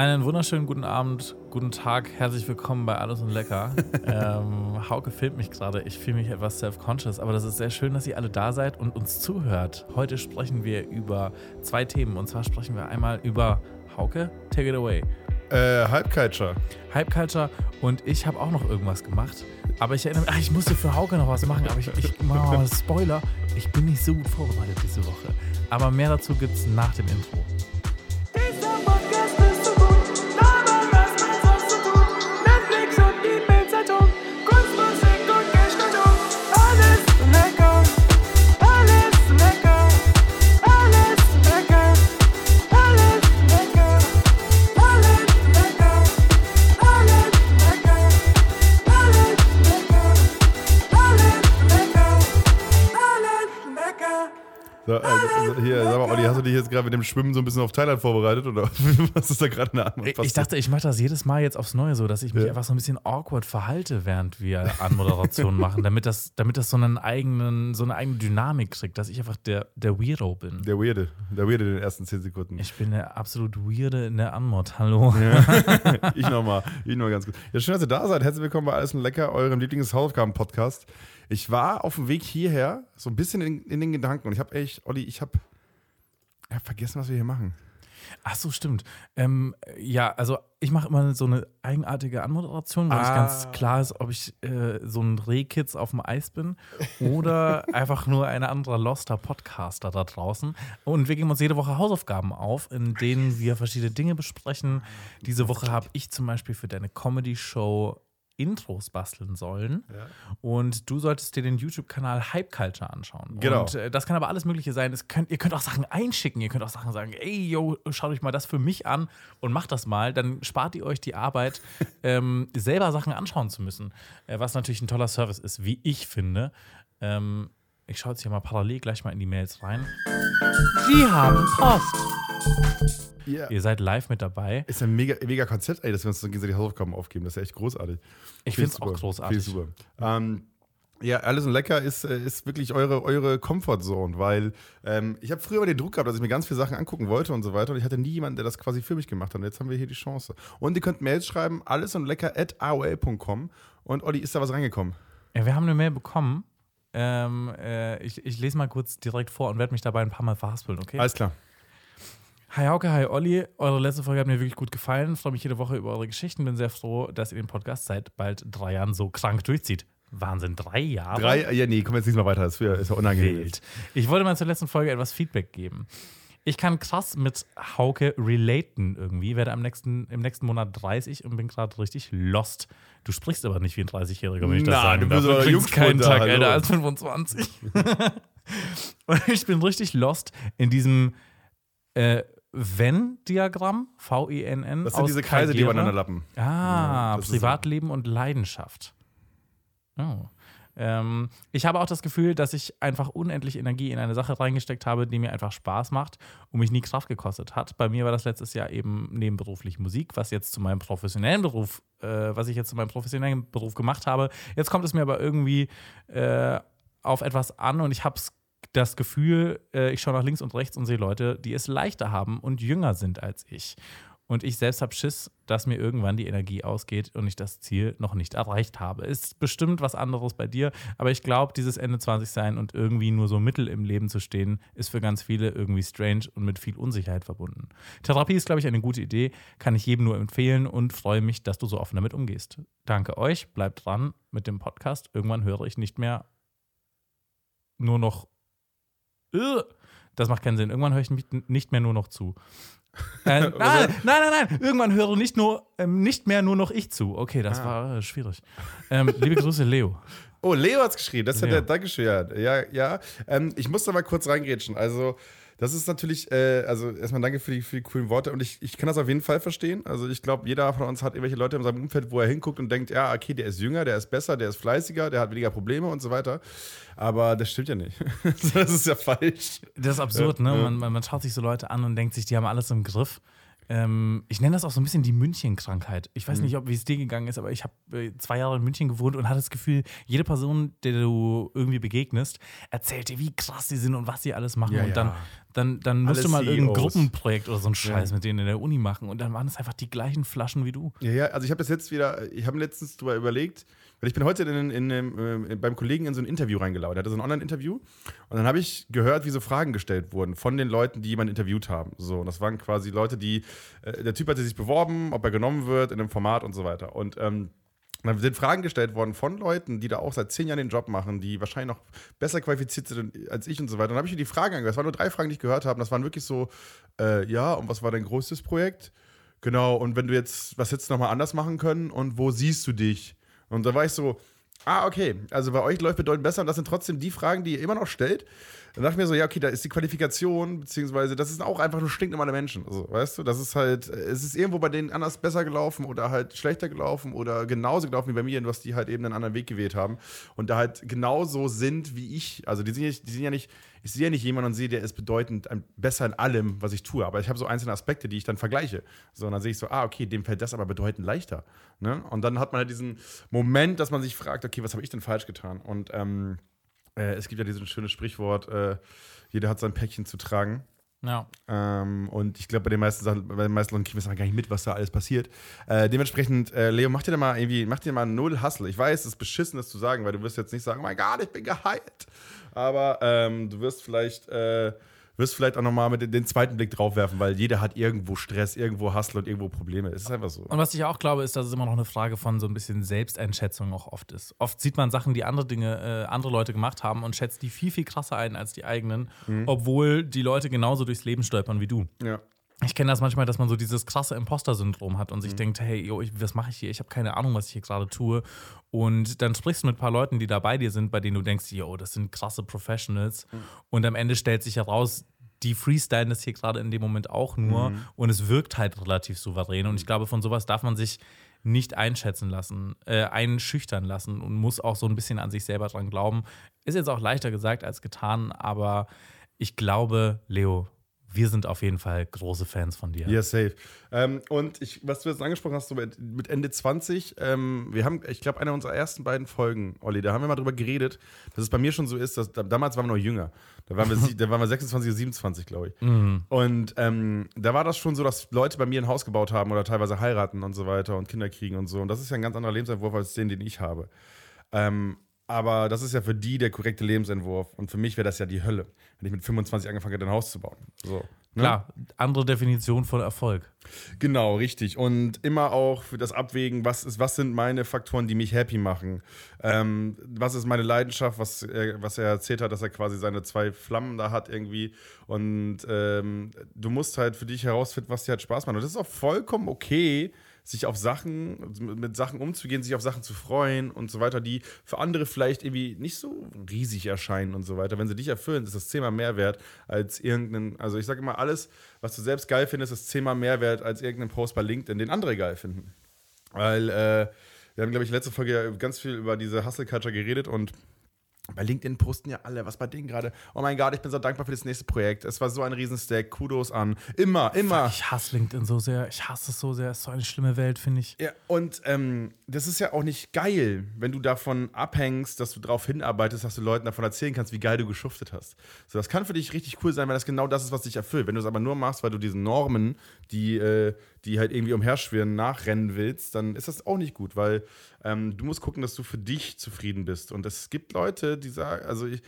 Einen wunderschönen guten Abend, guten Tag, herzlich willkommen bei Alles und Lecker. ähm, Hauke filmt mich gerade, ich fühle mich etwas self-conscious, aber das ist sehr schön, dass ihr alle da seid und uns zuhört. Heute sprechen wir über zwei Themen und zwar sprechen wir einmal über Hauke, take it away. Äh, Hype Culture. Hype Culture und ich habe auch noch irgendwas gemacht. Aber ich erinnere mich, ach, ich musste für Hauke noch was machen, aber ich, ich oh, Spoiler, ich bin nicht so gut vorbereitet diese Woche. Aber mehr dazu gibt es nach dem Intro. Gerade mit dem Schwimmen so ein bisschen auf Thailand vorbereitet oder was ist da gerade eine Antwort? Ich dachte, ich mache das jedes Mal jetzt aufs Neue so, dass ich mich ja. einfach so ein bisschen awkward verhalte, während wir Anmoderationen machen, damit das, damit das so, einen eigenen, so eine eigene Dynamik kriegt, dass ich einfach der, der Weirdo bin. Der Weirde, der Weirde in den ersten zehn Sekunden. Ich bin der absolut Weirde in der Anmod, hallo. Ja. ich nochmal, ich nochmal ganz gut. Ja, schön, dass ihr da seid. Herzlich willkommen bei Alles ein Lecker, eurem Lieblings-Hausaufgaben-Podcast. Ich war auf dem Weg hierher so ein bisschen in, in den Gedanken und ich habe echt, Olli, ich habe hab vergessen, was wir hier machen. Ach so, stimmt. Ähm, ja, also ich mache immer so eine eigenartige Anmoderation, weil ah. nicht ganz klar ist, ob ich äh, so ein Rehkitz auf dem Eis bin oder einfach nur ein anderer Loster Podcaster da draußen. Und wir geben uns jede Woche Hausaufgaben auf, in denen wir verschiedene Dinge besprechen. Diese Woche habe ich zum Beispiel für deine Comedy-Show Intros basteln sollen. Ja. Und du solltest dir den YouTube-Kanal Hype Culture anschauen. Genau. Und äh, das kann aber alles Mögliche sein. Es könnt, ihr könnt auch Sachen einschicken. Ihr könnt auch Sachen sagen: Ey, yo, schaut euch mal das für mich an und macht das mal. Dann spart ihr euch die Arbeit, ähm, selber Sachen anschauen zu müssen. Äh, was natürlich ein toller Service ist, wie ich finde. Ähm, ich schaue jetzt hier mal parallel gleich mal in die Mails rein. Sie haben Post. Yeah. Ihr seid live mit dabei. Ist ein mega, mega Konzept, ey, dass wir uns so gegenseitig Hausaufgaben aufgeben. Das ist ja echt großartig. Ich finde es auch großartig. super. Ähm, ja, alles und lecker ist, äh, ist wirklich eure, eure Comfortzone, weil ähm, ich habe früher immer den Druck gehabt, dass ich mir ganz viele Sachen angucken wollte und so weiter und ich hatte nie jemanden, der das quasi für mich gemacht hat und jetzt haben wir hier die Chance. Und ihr könnt Mails schreiben, alles und lecker at aol.com und Olli, ist da was reingekommen? Ja, wir haben eine Mail bekommen. Ähm, äh, ich, ich lese mal kurz direkt vor und werde mich dabei ein paar Mal verhaspeln, okay? Alles klar. Hi Hauke, hi Olli. Eure letzte Folge hat mir wirklich gut gefallen. Freue mich jede Woche über eure Geschichten. Bin sehr froh, dass ihr den Podcast seit bald drei Jahren so krank durchzieht. Wahnsinn, drei Jahre? Drei, ja, nee, komm jetzt nicht mal weiter. Das ist ja unangenehm. Wild. Ich wollte mal zur letzten Folge etwas Feedback geben. Ich kann krass mit Hauke relaten irgendwie. Werde am nächsten, im nächsten Monat 30 und bin gerade richtig lost. Du sprichst aber nicht wie ein 30-Jähriger, wenn ich das Na, sagen du bist darf. Du bist keinen Tag älter als 25. und ich bin richtig lost in diesem äh, Venn-Diagramm, V-E-N-N. Das sind diese Kreise, Karriere. die übereinander lappen. Ah, ja, Privatleben so. und Leidenschaft. Oh. Ähm, ich habe auch das Gefühl, dass ich einfach unendlich Energie in eine Sache reingesteckt habe, die mir einfach Spaß macht und mich nie Kraft gekostet hat. Bei mir war das letztes Jahr eben nebenberuflich Musik, was jetzt zu meinem professionellen Beruf, äh, was ich jetzt zu meinem professionellen Beruf gemacht habe. Jetzt kommt es mir aber irgendwie äh, auf etwas an und ich habe es das Gefühl, äh, ich schaue nach links und rechts und sehe Leute, die es leichter haben und jünger sind als ich. Und ich selbst habe Schiss, dass mir irgendwann die Energie ausgeht und ich das Ziel noch nicht erreicht habe. Ist bestimmt was anderes bei dir, aber ich glaube, dieses Ende 20 sein und irgendwie nur so mittel im Leben zu stehen, ist für ganz viele irgendwie strange und mit viel Unsicherheit verbunden. Therapie ist, glaube ich, eine gute Idee, kann ich jedem nur empfehlen und freue mich, dass du so offen damit umgehst. Danke euch, bleibt dran mit dem Podcast. Irgendwann höre ich nicht mehr nur noch das macht keinen Sinn. Irgendwann höre ich nicht mehr nur noch zu. Äh, nein, nein, nein, nein. Irgendwann höre nicht, nur, ähm, nicht mehr nur noch ich zu. Okay, das ah. war äh, schwierig. Ähm, liebe Grüße, Leo. Oh, Leo hat es geschrieben. Das ist ja der Dankeschön. Ja, ja. ja. Ähm, ich muss da mal kurz reingrätschen. Also, das ist natürlich, äh, also erstmal danke für die, für die coolen Worte und ich, ich kann das auf jeden Fall verstehen. Also ich glaube, jeder von uns hat irgendwelche Leute in seinem Umfeld, wo er hinguckt und denkt, ja, okay, der ist jünger, der ist besser, der ist fleißiger, der hat weniger Probleme und so weiter. Aber das stimmt ja nicht. das ist ja falsch. Das ist absurd, ne? Man, man, man schaut sich so Leute an und denkt sich, die haben alles im Griff. Ähm, ich nenne das auch so ein bisschen die München-Krankheit. Ich weiß mhm. nicht, ob wie es dir gegangen ist, aber ich habe äh, zwei Jahre in München gewohnt und hatte das Gefühl, jede Person, der du irgendwie begegnest, erzählt dir, wie krass sie sind und was sie alles machen. Ja, und dann dann, dann musst du mal CEOs. irgendein Gruppenprojekt oder so ein Scheiß ja. mit denen in der Uni machen und dann waren es einfach die gleichen Flaschen wie du. Ja, ja, also ich habe das jetzt wieder, ich habe letztens drüber überlegt, weil ich bin heute in, in, in, äh, beim Kollegen in so ein Interview reingelaufen. Er hatte so ein Online-Interview. Und dann habe ich gehört, wie so Fragen gestellt wurden von den Leuten, die jemanden interviewt haben. So, und das waren quasi Leute, die. Äh, der Typ hatte sich beworben, ob er genommen wird in einem Format und so weiter. Und ähm, dann sind Fragen gestellt worden von Leuten, die da auch seit zehn Jahren den Job machen, die wahrscheinlich noch besser qualifiziert sind als ich und so weiter. Und dann habe ich mir die Fragen angehört. Es waren nur drei Fragen, die ich gehört habe. Das waren wirklich so: äh, Ja, und was war dein größtes Projekt? Genau, und wenn du jetzt, was hättest du nochmal anders machen können und wo siehst du dich? Und da war ich so, ah, okay, also bei euch läuft bedeutend besser und das sind trotzdem die Fragen, die ihr immer noch stellt. Dann dachte ich mir so, ja, okay, da ist die Qualifikation, beziehungsweise das ist auch einfach nur stinknormale Menschen. Also, weißt du, das ist halt, es ist irgendwo bei denen anders besser gelaufen oder halt schlechter gelaufen oder genauso gelaufen wie bei mir, was die halt eben einen anderen Weg gewählt haben und da halt genauso sind wie ich. Also, die sind, nicht, die sind ja nicht ich sehe ja nicht jemanden und sehe, der ist bedeutend besser in allem, was ich tue. Aber ich habe so einzelne Aspekte, die ich dann vergleiche. So, und dann sehe ich so, ah, okay, dem fällt das aber bedeutend leichter. Ne? Und dann hat man halt diesen Moment, dass man sich fragt, okay, was habe ich denn falsch getan? Und ähm, äh, es gibt ja dieses schöne Sprichwort, äh, jeder hat sein Päckchen zu tragen. Ja. Ähm, und ich glaube, bei den meisten Sachen, bei den meisten Leuten kriegen wir gar nicht mit, was da alles passiert. Äh, dementsprechend, äh, Leo, mach dir da mal irgendwie, mach dir mal null Hustle. Ich weiß, es ist beschissen, das zu sagen, weil du wirst jetzt nicht sagen, oh mein Gott, ich bin geheilt. Aber ähm, du wirst vielleicht, äh, wirst vielleicht auch nochmal mit den zweiten Blick drauf werfen, weil jeder hat irgendwo Stress, irgendwo Hustle und irgendwo Probleme. Es ist einfach so. Und was ich auch glaube, ist, dass es immer noch eine Frage von so ein bisschen Selbsteinschätzung auch oft ist. Oft sieht man Sachen, die andere Dinge, äh, andere Leute gemacht haben und schätzt die viel, viel krasser ein als die eigenen, mhm. obwohl die Leute genauso durchs Leben stolpern wie du. Ja ich kenne das manchmal, dass man so dieses krasse Imposter-Syndrom hat und sich mhm. denkt, hey, yo, ich, was mache ich hier? Ich habe keine Ahnung, was ich hier gerade tue. Und dann sprichst du mit ein paar Leuten, die da bei dir sind, bei denen du denkst, yo, das sind krasse Professionals. Mhm. Und am Ende stellt sich heraus, die freestylen das hier gerade in dem Moment auch nur. Mhm. Und es wirkt halt relativ souverän. Und ich glaube, von sowas darf man sich nicht einschätzen lassen, äh, einschüchtern lassen und muss auch so ein bisschen an sich selber dran glauben. Ist jetzt auch leichter gesagt als getan, aber ich glaube, Leo, wir sind auf jeden Fall große Fans von dir. Ja, yeah, safe. Ähm, und ich, was du jetzt angesprochen hast, so mit, mit Ende 20, ähm, wir haben, ich glaube, eine unserer ersten beiden Folgen, Olli, da haben wir mal drüber geredet, dass es bei mir schon so ist, dass damals waren wir noch jünger. Da waren wir, da waren wir 26 oder 27, glaube ich. Mhm. Und ähm, da war das schon so, dass Leute bei mir ein Haus gebaut haben oder teilweise heiraten und so weiter und Kinder kriegen und so. Und das ist ja ein ganz anderer Lebensentwurf als den, den ich habe. Ähm, aber das ist ja für die der korrekte Lebensentwurf. Und für mich wäre das ja die Hölle, wenn ich mit 25 angefangen hätte, ein Haus zu bauen. So, ne? Klar, andere Definition von Erfolg. Genau, richtig. Und immer auch für das Abwägen, was, ist, was sind meine Faktoren, die mich happy machen? Ähm, was ist meine Leidenschaft, was er, was er erzählt hat, dass er quasi seine zwei Flammen da hat irgendwie. Und ähm, du musst halt für dich herausfinden, was dir halt Spaß macht. Und das ist auch vollkommen okay, sich auf Sachen, mit Sachen umzugehen, sich auf Sachen zu freuen und so weiter, die für andere vielleicht irgendwie nicht so riesig erscheinen und so weiter. Wenn sie dich erfüllen, ist das Thema mehr wert als irgendein, also ich sage immer, alles, was du selbst geil findest, ist Thema mehr wert als irgendein Post bei LinkedIn, den andere geil finden. Weil, äh, wir haben, glaube ich, letzte Folge ganz viel über diese Hustle Culture geredet und bei LinkedIn posten ja alle, was bei denen gerade. Oh mein Gott, ich bin so dankbar für das nächste Projekt. Es war so ein Riesenstack. Kudos an. Immer, immer. Ich hasse LinkedIn so sehr. Ich hasse es so sehr. Es ist so eine schlimme Welt, finde ich. Ja, und ähm, das ist ja auch nicht geil, wenn du davon abhängst, dass du darauf hinarbeitest, dass du Leuten davon erzählen kannst, wie geil du geschuftet hast. So, das kann für dich richtig cool sein, weil das genau das ist, was dich erfüllt. Wenn du es aber nur machst, weil du diesen Normen, die, äh, die halt irgendwie umherschwirren, nachrennen willst, dann ist das auch nicht gut, weil ähm, du musst gucken, dass du für dich zufrieden bist. Und es gibt Leute, die sagen, also ich,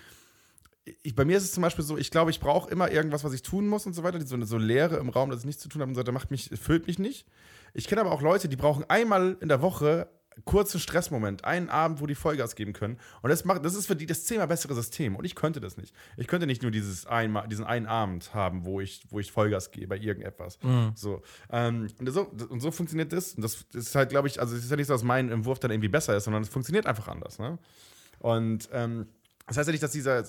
ich, bei mir ist es zum Beispiel so, ich glaube, ich brauche immer irgendwas, was ich tun muss und so weiter. So eine so Leere im Raum, dass ich nichts zu tun habe und so weiter, macht mich, füllt mich nicht. Ich kenne aber auch Leute, die brauchen einmal in der Woche kurzen Stressmoment, einen Abend, wo die Vollgas geben können. Und das macht, das ist für die das zehnmal bessere System. Und ich könnte das nicht. Ich könnte nicht nur dieses einmal, diesen einen Abend haben, wo ich, wo ich Vollgas gehe bei irgendetwas. Mhm. So. Ähm, und, so, und so funktioniert das. Und das ist halt, glaube ich, also es ist ja nicht so, dass mein Entwurf dann irgendwie besser ist, sondern es funktioniert einfach anders. Ne? Und ähm, das heißt ja nicht, dass dieser,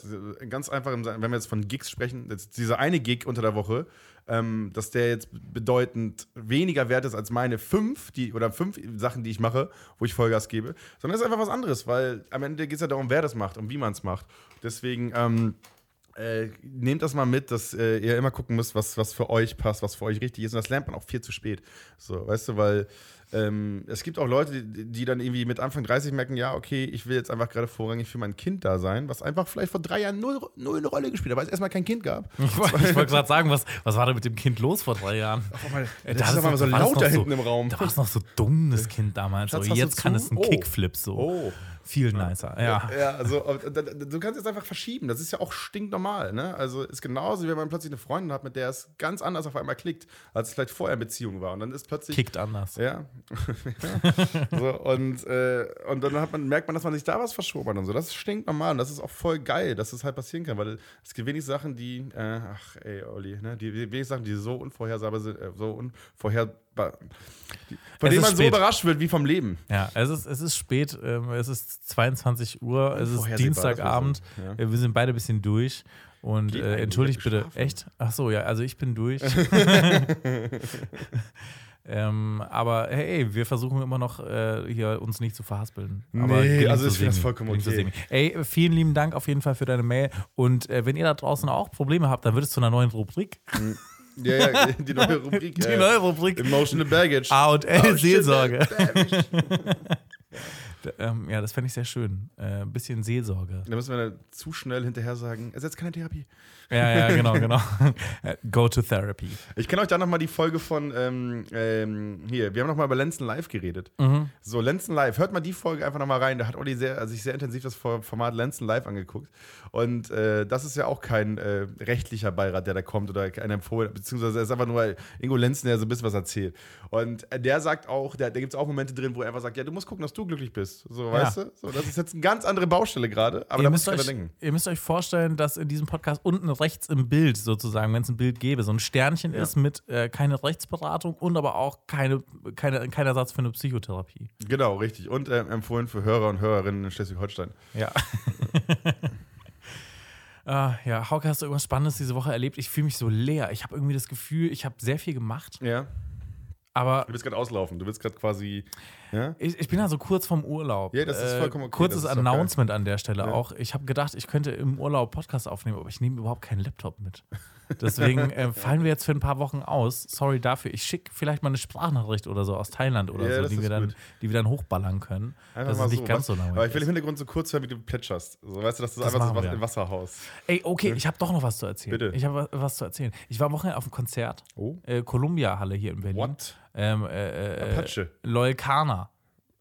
ganz einfach, wenn wir jetzt von Gigs sprechen, dieser eine Gig unter der Woche, ähm, dass der jetzt bedeutend weniger wert ist als meine fünf, die, oder fünf Sachen, die ich mache, wo ich Vollgas gebe, sondern es ist einfach was anderes, weil am Ende geht es ja darum, wer das macht und wie man es macht. Deswegen, ähm, äh, nehmt das mal mit, dass äh, ihr immer gucken müsst, was, was für euch passt, was für euch richtig ist. Und das lernt man auch viel zu spät. So, weißt du, weil ähm, es gibt auch Leute, die, die, dann irgendwie mit Anfang 30 merken, ja, okay, ich will jetzt einfach gerade vorrangig für mein Kind da sein, was einfach vielleicht vor drei Jahren null, null eine Rolle gespielt hat, weil es erstmal kein Kind gab. Ich wollte gerade sagen, was, was war da mit dem Kind los vor drei Jahren? Ach, mal, das da ist aber so laut da hinten so, im Raum. Da war es noch so dumm, das Kind damals. So, jetzt kann es einen oh. Kickflip so. Oh. Viel nicer, ja. Ja, also du kannst jetzt einfach verschieben. Das ist ja auch stinknormal, ne? Also ist genauso, wie wenn man plötzlich eine Freundin hat, mit der es ganz anders auf einmal klickt, als es vielleicht vorher in Beziehung war. Und dann ist plötzlich. Kickt anders. Ja. so, und, äh, und dann hat man, merkt man, dass man sich da was verschoben hat und so. Das ist stinknormal und das ist auch voll geil, dass das halt passieren kann, weil es gibt wenig Sachen, die, äh, ach ey, Olli, ne? Die, die wenig Sachen, die so unvorhersehbar sind, äh, so unvorhersehbar von dem man spät. so überrascht wird wie vom Leben. Ja, es ist, es ist spät, ähm, es ist 22 Uhr, es ist Dienstagabend, ja. wir sind beide ein bisschen durch. Und äh, entschuldigt bitte, echt? Ach so, ja, also ich bin durch. ähm, aber hey, wir versuchen immer noch äh, hier uns nicht zu verhaspeln. Aber nee, also ich finde das vollkommen okay. Ey, vielen lieben Dank auf jeden Fall für deine Mail. Und äh, wenn ihr da draußen auch Probleme habt, dann wird es zu einer neuen Rubrik. Ja, ja, die neue Rubrik. Die äh, neue Rubrik. Emotional Baggage. A und L Seelsorge. ähm, ja, das fände ich sehr schön. Äh, ein bisschen Seelsorge. Da müssen wir zu schnell hinterher sagen, ersetzt keine Therapie. Ja, ja, genau, genau. Go to Therapy. Ich kenne euch da nochmal die Folge von, ähm, ähm, hier, wir haben nochmal über Lenzen Live geredet. Mhm. So, Lenzen Live, hört mal die Folge einfach nochmal rein. Da hat Olli sehr, also sich sehr intensiv das Format Lenzen Live angeguckt. Und äh, das ist ja auch kein äh, rechtlicher Beirat, der da kommt oder ein empfohlen, beziehungsweise es ist einfach nur Ingo Lenzen, der so ein bisschen was erzählt. Und der sagt auch, da gibt es auch Momente drin, wo er einfach sagt, ja, du musst gucken, dass du glücklich bist. So, ja. weißt du? So, das ist jetzt eine ganz andere Baustelle gerade, aber ihr da müsst ihr denken. Ihr müsst euch vorstellen, dass in diesem Podcast unten rechts im Bild sozusagen, wenn es ein Bild gäbe, so ein Sternchen ja. ist mit äh, keine Rechtsberatung und aber auch keine, keine, kein Ersatz für eine Psychotherapie. Genau, richtig. Und äh, empfohlen für Hörer und Hörerinnen in Schleswig-Holstein. Ja. Uh, ja, Hauke, hast du irgendwas Spannendes diese Woche erlebt? Ich fühle mich so leer. Ich habe irgendwie das Gefühl, ich habe sehr viel gemacht. Ja. Aber du willst gerade auslaufen, du willst gerade quasi. Ja? Ich, ich, bin ja so kurz vom Urlaub. Ja, das ist vollkommen okay. Kurzes Announcement an der Stelle ja. auch. Ich habe gedacht, ich könnte im Urlaub Podcast aufnehmen, aber ich nehme überhaupt keinen Laptop mit. Deswegen äh, fallen wir jetzt für ein paar Wochen aus. Sorry dafür. Ich schicke vielleicht mal eine Sprachnachricht oder so aus Thailand oder ja, so, die wir, dann, die wir dann hochballern können. Einfach das ist nicht so. ganz so lange. Aber ich will im Hintergrund so kurz hören, wie du plätscherst. So, weißt du, dass du das einfach so im Wasserhaus. Ey, okay, ich habe doch noch was zu erzählen. Bitte. Ich habe was zu erzählen. Ich war am Wochenende auf einem Konzert. Oh. Äh, Columbia Halle hier in Berlin. What? Ähm, äh, äh, Apache. Loyalkana.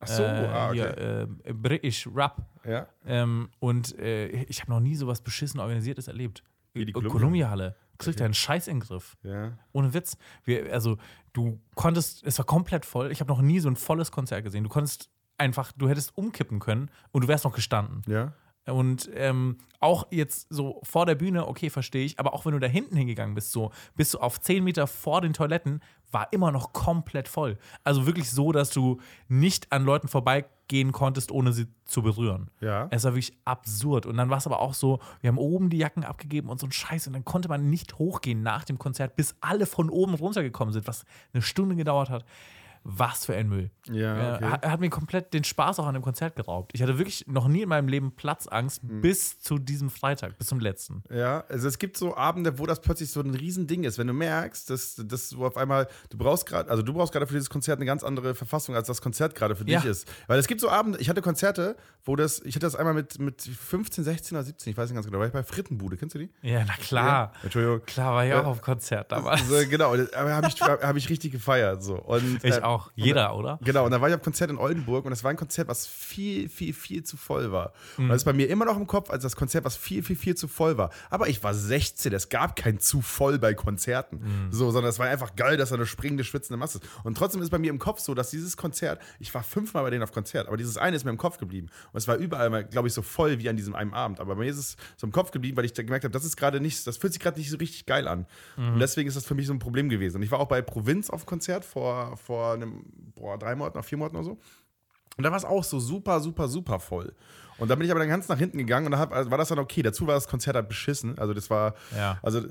Ach so, äh, ah, okay. Hier, äh, British Rap. Ja. Ähm, und äh, ich habe noch nie sowas beschissen organisiertes erlebt. Wie die Columbia-Halle. Kriegt okay. einen Scheiß in den Griff. Ja. Ohne Witz. Wir, also, du konntest, es war komplett voll. Ich habe noch nie so ein volles Konzert gesehen. Du konntest einfach, du hättest umkippen können und du wärst noch gestanden. Ja. Und ähm, auch jetzt so vor der Bühne, okay, verstehe ich, aber auch wenn du da hinten hingegangen bist, so bist du auf 10 Meter vor den Toiletten, war immer noch komplett voll. Also wirklich so, dass du nicht an Leuten vorbeigehen konntest, ohne sie zu berühren. Ja. Es war wirklich absurd. Und dann war es aber auch so, wir haben oben die Jacken abgegeben und so ein Scheiß. Und dann konnte man nicht hochgehen nach dem Konzert, bis alle von oben runtergekommen sind, was eine Stunde gedauert hat was für ein Müll. Ja, okay. er, hat mir komplett den Spaß auch an dem Konzert geraubt. Ich hatte wirklich noch nie in meinem Leben Platzangst hm. bis zu diesem Freitag, bis zum letzten. Ja, also es gibt so Abende, wo das plötzlich so ein Riesending ist. Wenn du merkst, dass, dass du auf einmal, du brauchst gerade, also du brauchst gerade für dieses Konzert eine ganz andere Verfassung, als das Konzert gerade für ja. dich ist. Weil es gibt so Abende, ich hatte Konzerte, wo das, ich hatte das einmal mit, mit 15, 16 oder 17, ich weiß nicht ganz genau, war ich bei Frittenbude, kennst du die? Ja, na klar. Ja, Entschuldigung. Klar, war ich auch auf Konzert damals. So, genau, aber habe ich, hab ich richtig gefeiert. So. Und, ich äh, auch. Jeder, oder? Genau, und dann war ich auf Konzert in Oldenburg und das war ein Konzert, was viel, viel, viel zu voll war. Mhm. Und das ist bei mir immer noch im Kopf als das Konzert, was viel, viel, viel zu voll war. Aber ich war 16, es gab kein zu voll bei Konzerten. Mhm. So, sondern es war einfach geil, dass da eine springende, schwitzende Masse ist. Und trotzdem ist bei mir im Kopf so, dass dieses Konzert, ich war fünfmal bei denen auf Konzert, aber dieses eine ist mir im Kopf geblieben. Und es war überall, glaube ich, so voll wie an diesem einen Abend. Aber bei mir ist es so im Kopf geblieben, weil ich da gemerkt habe, das ist gerade nicht, das fühlt sich gerade nicht so richtig geil an. Mhm. Und deswegen ist das für mich so ein Problem gewesen. Und ich war auch bei Provinz auf Konzert vor, vor einem, boah, drei Monaten, vier Monaten oder so. Und da war es auch so super, super, super voll. Und da bin ich aber dann ganz nach hinten gegangen und da hab, also war das dann okay. Dazu war das Konzert halt beschissen. Also das war, ja. also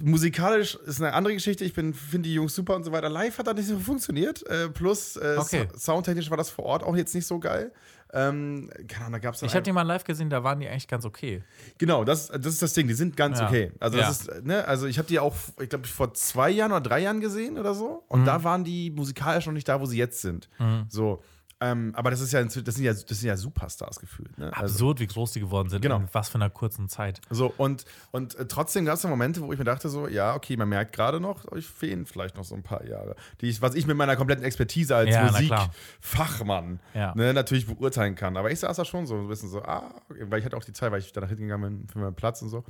musikalisch ist eine andere Geschichte. Ich finde die Jungs super und so weiter. Live hat das nicht so funktioniert. Äh, plus äh, okay. soundtechnisch war das vor Ort auch jetzt nicht so geil. Ähm, keine Ahnung, da gab es Ich habe die mal live gesehen, da waren die eigentlich ganz okay. Genau, das, das ist das Ding, die sind ganz Ja. okay. Also, Ja. ist, ne, also ich habe die auch, ich glaube, vor zwei Jahren oder drei Jahren gesehen oder so. Und Mhm. da waren die musikalisch noch nicht da, wo sie jetzt sind. So. Ähm, aber das ist ja, das sind ja, das sind ja Superstars gefühlt. Ne? Also, Absurd, wie groß die geworden sind. Genau. In was für einer kurzen Zeit. so, und, und äh, trotzdem gab es Momente, wo ich mir dachte, so, ja, okay, man merkt gerade noch, euch fehlen vielleicht noch so ein paar Jahre. Die ich, was ich mit meiner kompletten Expertise als Ja. Musikfachmann Ja. ne, natürlich beurteilen kann. Aber ich saß da schon so ein bisschen so, ah, okay, weil ich hatte auch die Zeit, weil ich danach hingegangen bin für meinen Platz und so.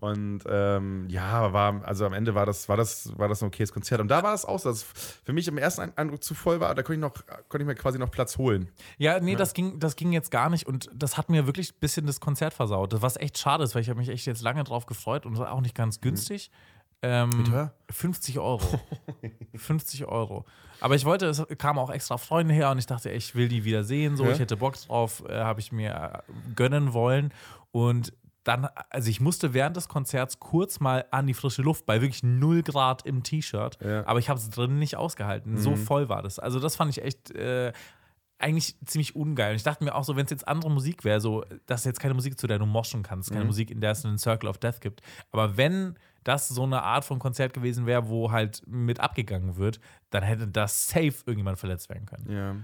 Und ähm, ja, war, also am Ende war das, war, das, war das ein okayes Konzert. Und da war das auch so, dass für mich im ersten Ein- Eindruck zu voll war, da konnte ich, noch, konnte ich mir quasi noch Platz holen. Ja, nee, Das, ging, das ging jetzt gar nicht und das hat mir wirklich ein bisschen das Konzert versaut. Was echt schade ist, weil ich habe mich echt jetzt lange drauf gefreut und es war auch nicht ganz günstig. Ähm, Wie teuer? 50 Euro. 50 Euro. Aber ich wollte, es kamen auch extra Freunde her und ich dachte, ey, ich will die wieder sehen, so, Ja. ich hätte Bock drauf, äh, habe ich mir äh, gönnen wollen. Und dann, also ich musste während des Konzerts kurz mal an die frische Luft bei wirklich 0 Grad im T-Shirt, Ja. aber ich habe es drinnen nicht ausgehalten. So voll war das. Also das fand ich echt äh, eigentlich ziemlich ungeil. Und ich dachte mir auch so, wenn es jetzt andere Musik wäre, so, das ist jetzt keine Musik, zu der du moschen kannst, keine Musik, in der es einen Circle of Death gibt. Aber wenn das so eine Art von Konzert gewesen wäre, wo halt mit abgegangen wird, dann hätte das safe irgendjemand verletzt werden können. Ja,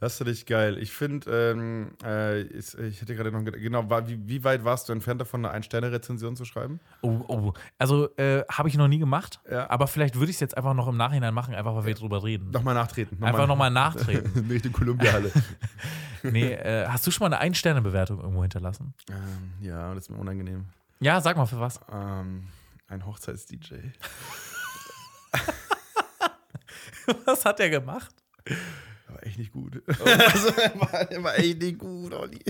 das finde ich geil. Ich finde, ähm, äh, ich hätte gerade noch gedacht, genau, war, wie, wie weit warst du entfernt davon, eine Ein-Sterne-Rezension zu schreiben? Oh, oh. Also äh, habe ich noch nie gemacht, Ja. aber vielleicht würde ich es jetzt einfach noch im Nachhinein machen, einfach weil wir drüber reden. Nochmal nachtreten. Einfach nochmal nachtreten. in Richtung Kolumbiahalle. nee, äh, hast du schon mal eine Ein-Sterne-Bewertung irgendwo hinterlassen? ähm, ja, das ist mir unangenehm. Ja, sag mal für was. Ähm, ein Hochzeits-DJ. Was hat er gemacht? War echt nicht gut. also, er war, er war echt nicht gut, Olli.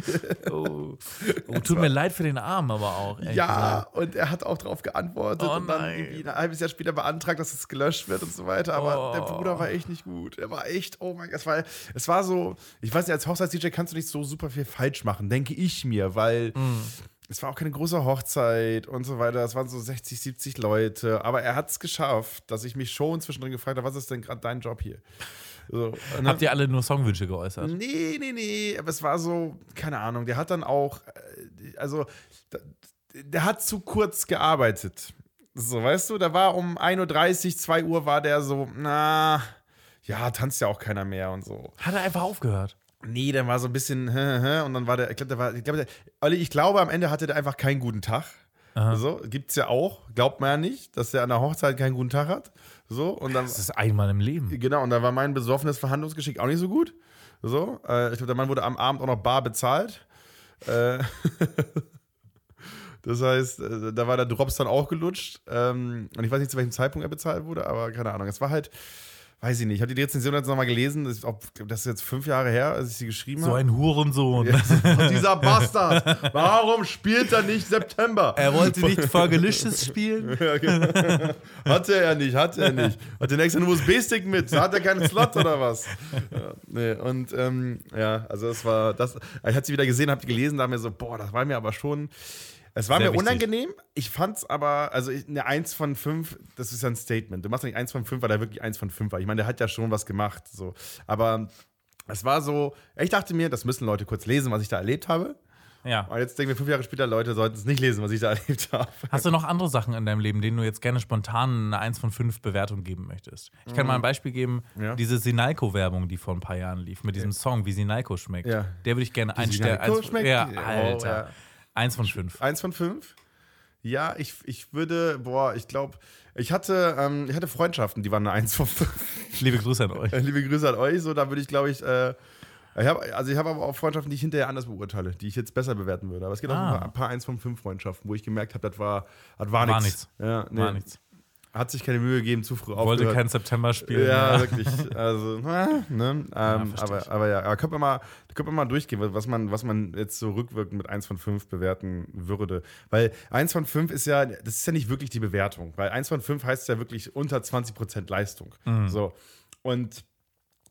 Oh, oh tut mir leid für den Arm, aber auch. Ja, gesagt. und er hat auch darauf geantwortet Oh und dann irgendwie ein halbes Jahr später beantragt, dass es gelöscht wird und so weiter. Aber Oh. der Bruder war echt nicht gut. Er war echt, oh mein Gott, es war, es war so, ich weiß nicht, als Hochzeits-DJ kannst du nicht so super viel falsch machen, denke ich mir, weil Mm. Es war auch keine große Hochzeit und so weiter. Es waren so 60, 70 Leute. Aber er hat es geschafft, dass ich mich schon zwischendrin gefragt habe, was ist denn gerade dein Job hier? So, und Habt ihr alle nur Songwünsche geäußert? Nee, nee, nee. Aber es war so, keine Ahnung, der hat dann auch, äh, also, der hat zu kurz gearbeitet. So, weißt du, da war um 1.30 Uhr, 2 Uhr war der so, na, ja, tanzt ja auch keiner mehr und so. Hat er einfach aufgehört? Nee, der war so ein bisschen, und dann war der, ich glaube, der war, ich glaube, Olli, ich glaube, am Ende hatte der einfach keinen guten Tag. So, gibt's ja auch, glaubt man ja nicht, dass der an der Hochzeit keinen guten Tag hat. So, und dann. Das ist einmal im Leben. Genau, und da war mein besoffenes Verhandlungsgeschick auch nicht so gut. So, äh, ich glaube, der Mann wurde am Abend auch noch bar bezahlt. Äh, das heißt, äh, da war der Drops dann auch gelutscht. Ähm, und ich weiß nicht, zu welchem Zeitpunkt er bezahlt wurde, aber keine Ahnung. Es war halt, weiß ich nicht. Ich habe die Rezension jetzt nochmal gelesen. Das ist, ob, das ist jetzt fünf Jahre her, als ich sie geschrieben So habe. ein Hurensohn. Und dieser Bastard, warum spielt er nicht September? Er wollte nicht Fergalicious spielen. Hatte er nicht, hatte er nicht. Hat den extra einen USB-Stick mit. Hat er keinen Slot oder was? Ja, nee, und ähm, ja, also es war das. Ich hatte sie wieder gesehen, habe gelesen, da mir so, boah, das war mir aber schon. Es war Sehr mir wichtig. unangenehm. Ich fand's aber, also ich- eine 1 von 5, das ist ja ein Statement. Du machst nicht 1 von 5, weil er wirklich 1 von 5 war. Ich meine, der hat ja schon was gemacht. So. Aber es war so, ich dachte mir, das müssen Leute kurz lesen, was ich da erlebt habe. Ja. Und jetzt denken wir fünf Jahre später, Leute sollten es nicht lesen, was ich da erlebt habe. Hast du noch andere Sachen in deinem Leben, denen du jetzt gerne spontan eine 1 von 5 Bewertung geben möchtest? Ich kann mal ein Beispiel geben. Mhm. Ja. Diese Sinalco-Werbung, die vor ein paar Jahren lief, mit diesem Song, wie Sinalco schmeckt. Ja. Der würde ich gerne einstellen. Sinalco schmeckt? Ja, Oh, Alter. ja. Eins von fünf. Eins von fünf? Ja, ich, ich würde, boah, ich glaube, ich hatte, ähm, ich hatte Freundschaften, die waren eine Eins von fünf. Liebe Grüße an euch. Liebe Grüße an euch, so, da würde ich, glaube ich, äh, ich hab, also ich habe aber auch Freundschaften, die ich hinterher anders beurteile, die ich jetzt besser bewerten würde. Aber es gibt auch Ah. ein paar, ein paar Eins von fünf Freundschaften, wo ich gemerkt habe, das war, das war, War nichts. nichts. Ja, nee, War nichts. Hat sich keine Mühe gegeben, zu früh Wollte aufgehört. kein September spielen. Ja, wirklich. Also, ne? ne? Ähm, versteh aber, aber ja, aber können wir, mal, wir mal durchgehen, was man, was man jetzt so rückwirkend mit 1 von 5 bewerten würde. Weil 1 von 5 ist ja, das ist ja nicht wirklich die Bewertung, weil 1 von 5 heißt ja wirklich unter 20% Leistung. So. Und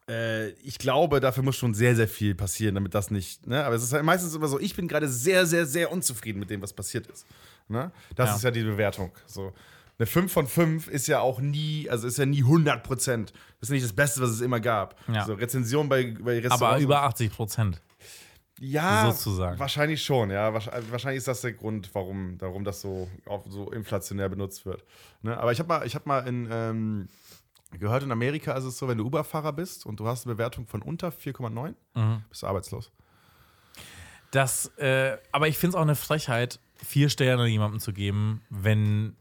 äh, ich glaube, dafür muss schon sehr, sehr viel passieren, damit das nicht. Ne? Aber es ist halt meistens immer so, ich bin gerade sehr, sehr, sehr unzufrieden mit dem, was passiert ist. Ne? Das Ja. ist ja die Bewertung. So. Eine 5 von 5 ist ja auch nie, also ist ja nie 100 Prozent. Das ist nicht das Beste, was es immer gab. Ja. So, Rezension bei, bei Aber Restaurants. über 80 Prozent. Ja, sozusagen. wahrscheinlich schon, ja. Wahrscheinlich ist das der Grund, warum, warum das so, auch so inflationär benutzt wird. Ne? Aber ich habe mal, ich hab mal in, ähm, gehört, in Amerika ist es so, wenn du Uber-Fahrer bist und du hast eine Bewertung von unter 4,9, mhm. bist du arbeitslos. Das, äh, aber ich finde es auch eine Frechheit, vier Sterne jemandem zu geben, wenn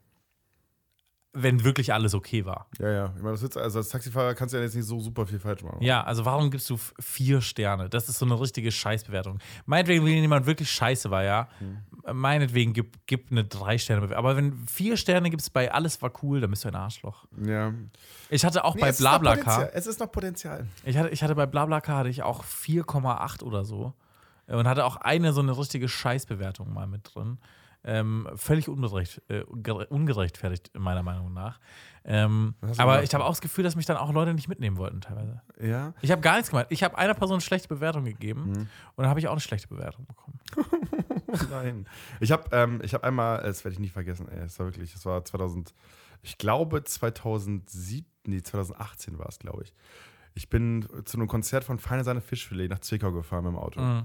wenn wirklich alles okay war. Ja, ja. Ich meine, das jetzt, also als Taxifahrer kannst du ja jetzt nicht so super viel falsch machen. Ja, also warum gibst du vier Sterne? Das ist so eine richtige Scheißbewertung. Meinetwegen, wenn jemand wirklich scheiße war, ja, hm. meinetwegen gib, gib eine drei Sterne Bewertung. Aber wenn vier Sterne gibst bei alles war cool, dann bist du ein Arschloch. Ja. Ich hatte auch nee, bei Blablacar. Es ist noch Potenzial. Ich hatte, ich hatte bei Blablacar hatte ich auch 4,8 oder so. Und hatte auch eine so eine richtige Scheißbewertung mal mit drin. Ähm, völlig ungerecht, äh, ungerechtfertigt, meiner Meinung nach. Ähm, aber ich habe auch das Gefühl, dass mich dann auch Leute nicht mitnehmen wollten, teilweise. Ja. Ich habe gar nichts gemacht. Ich habe einer Person eine schlechte Bewertung gegeben mhm. und dann habe ich auch eine schlechte Bewertung bekommen. Nein. Ich habe ähm, hab einmal, das werde ich nie vergessen, ey, es war wirklich, es war 2000, ich glaube 2007, nee, 2018 war es, glaube ich. Ich bin zu einem Konzert von Feine Seine Fischfilet nach Zwickau gefahren mit dem Auto. Mhm.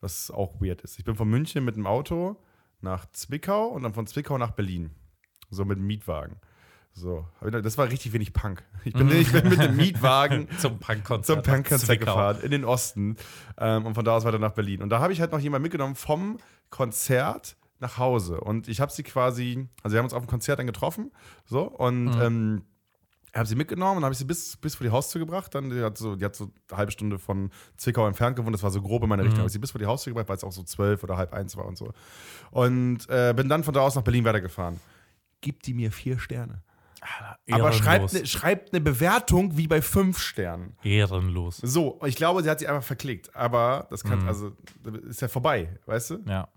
Was auch weird ist. Ich bin von München mit dem Auto nach Zwickau und dann von Zwickau nach Berlin. So mit dem Mietwagen. So, das war richtig wenig Punk. Ich bin, ich bin mit dem Mietwagen zum Punkkonzert Punk gefahren in den Osten ähm, und von da aus weiter nach Berlin. Und da habe ich halt noch jemanden mitgenommen vom Konzert nach Hause. Und ich habe sie quasi, also wir haben uns auf dem Konzert dann getroffen, so und mhm. ähm, habe sie mitgenommen und habe ich sie bis, bis vor die Haustür gebracht. Dann, die hat, so, die hat so eine halbe Stunde von Zwickau entfernt gewohnt. Das war so grob in meine mhm. Richtung. Habe ich sie bis vor die Haustür gebracht, weil es auch so zwölf oder halb eins war und so. Und äh, bin dann von da aus nach Berlin weitergefahren. Gibt die mir vier Sterne. Aber schreibt eine schreibt ne Bewertung wie bei fünf Sternen. Ehrenlos. So, ich glaube, sie hat sich einfach verklickt. Aber das kann, mhm. also, ist ja vorbei, weißt du? Ja.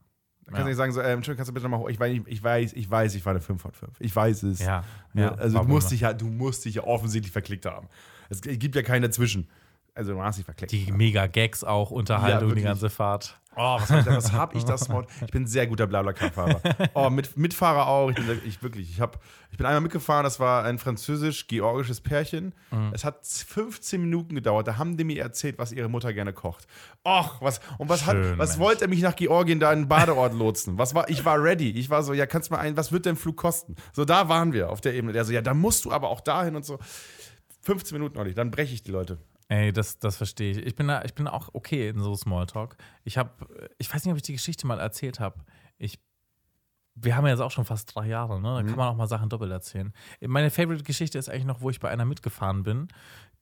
Dann kannst du nicht sagen, so, äh, Entschuldigung, kannst du bitte nochmal, ich weiß, ich weiß, ich weiß, ich war eine 5 von 5. Ich weiß es. Ja. ja also du musst, dich ja, du musst dich ja offensichtlich verklickt haben. Es gibt ja keinen dazwischen. Also du hast dich verklickt. Die mega Gags auch, Unterhaltung, ja, die ganze Fahrt. Oh, was, hab ich, hab ich das Mod? Ich bin ein sehr guter Blablacar-Fahrer. Oh, mit, Mitfahrer auch. Ich, bin, ich wirklich, ich, hab, ich bin einmal mitgefahren, das war ein französisch-georgisches Pärchen. Mhm. Es hat 15 Minuten gedauert. Da haben die mir erzählt, was ihre Mutter gerne kocht. Och, was, und was, Schön, hat, was wollte er mich nach Georgien da in den Badeort lotsen? Was war, ich war ready. Ich war so, ja, kannst du mal ein, was wird dein Flug kosten? So, da waren wir auf der Ebene. Der so, ja, da musst du aber auch dahin und so. 15 Minuten, Olli, dann breche ich die Leute. Ey, das, das verstehe ich. Ich bin, da, ich bin auch okay in so Smalltalk. Ich habe, ich weiß nicht, ob ich die Geschichte mal erzählt habe. Ich, wir haben ja jetzt auch schon fast drei Jahre, ne? Da mhm. kann man auch mal Sachen doppelt erzählen. Meine Favorite-Geschichte ist eigentlich noch, wo ich bei einer mitgefahren bin.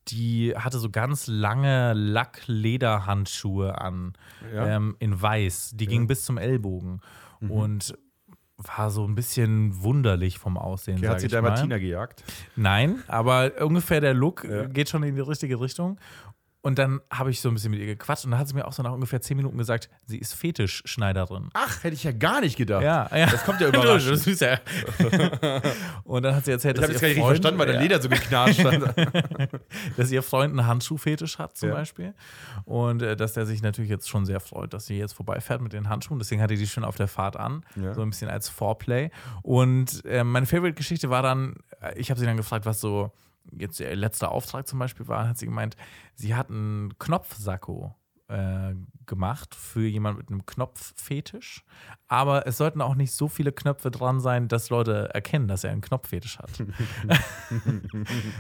Die hatte so ganz lange Lack-Lederhandschuhe an, ja. ähm, in weiß. Die ja. gingen bis zum Ellbogen. Mhm. Und war so ein bisschen wunderlich vom Aussehen. Okay, hat sie da Martina gejagt? Nein, aber ungefähr der Look ja. geht schon in die richtige Richtung. Und dann habe ich so ein bisschen mit ihr gequatscht und dann hat sie mir auch so nach ungefähr zehn Minuten gesagt, sie ist Fetischschneiderin. Ach, hätte ich ja gar nicht gedacht. Ja, ja. Das kommt ja überraschend. das ist ja. und dann hat sie erzählt, ich dass ihr Freund, verstanden, weil ja. der Leder so geknatscht hat. dass ihr Freund einen Handschuhfetisch hat zum ja. Beispiel und äh, dass der sich natürlich jetzt schon sehr freut, dass sie jetzt vorbeifährt mit den Handschuhen. Deswegen hatte die schon auf der Fahrt an, so ein bisschen als Foreplay. Und äh, meine Favorite-Geschichte war dann, äh, ich habe sie dann gefragt, was so jetzt der letzte Auftrag zum Beispiel war, hat sie gemeint, sie hat einen Knopfsacko äh, gemacht für jemanden mit einem Knopffetisch. Aber es sollten auch nicht so viele Knöpfe dran sein, dass Leute erkennen, dass er einen Knopffetisch hat.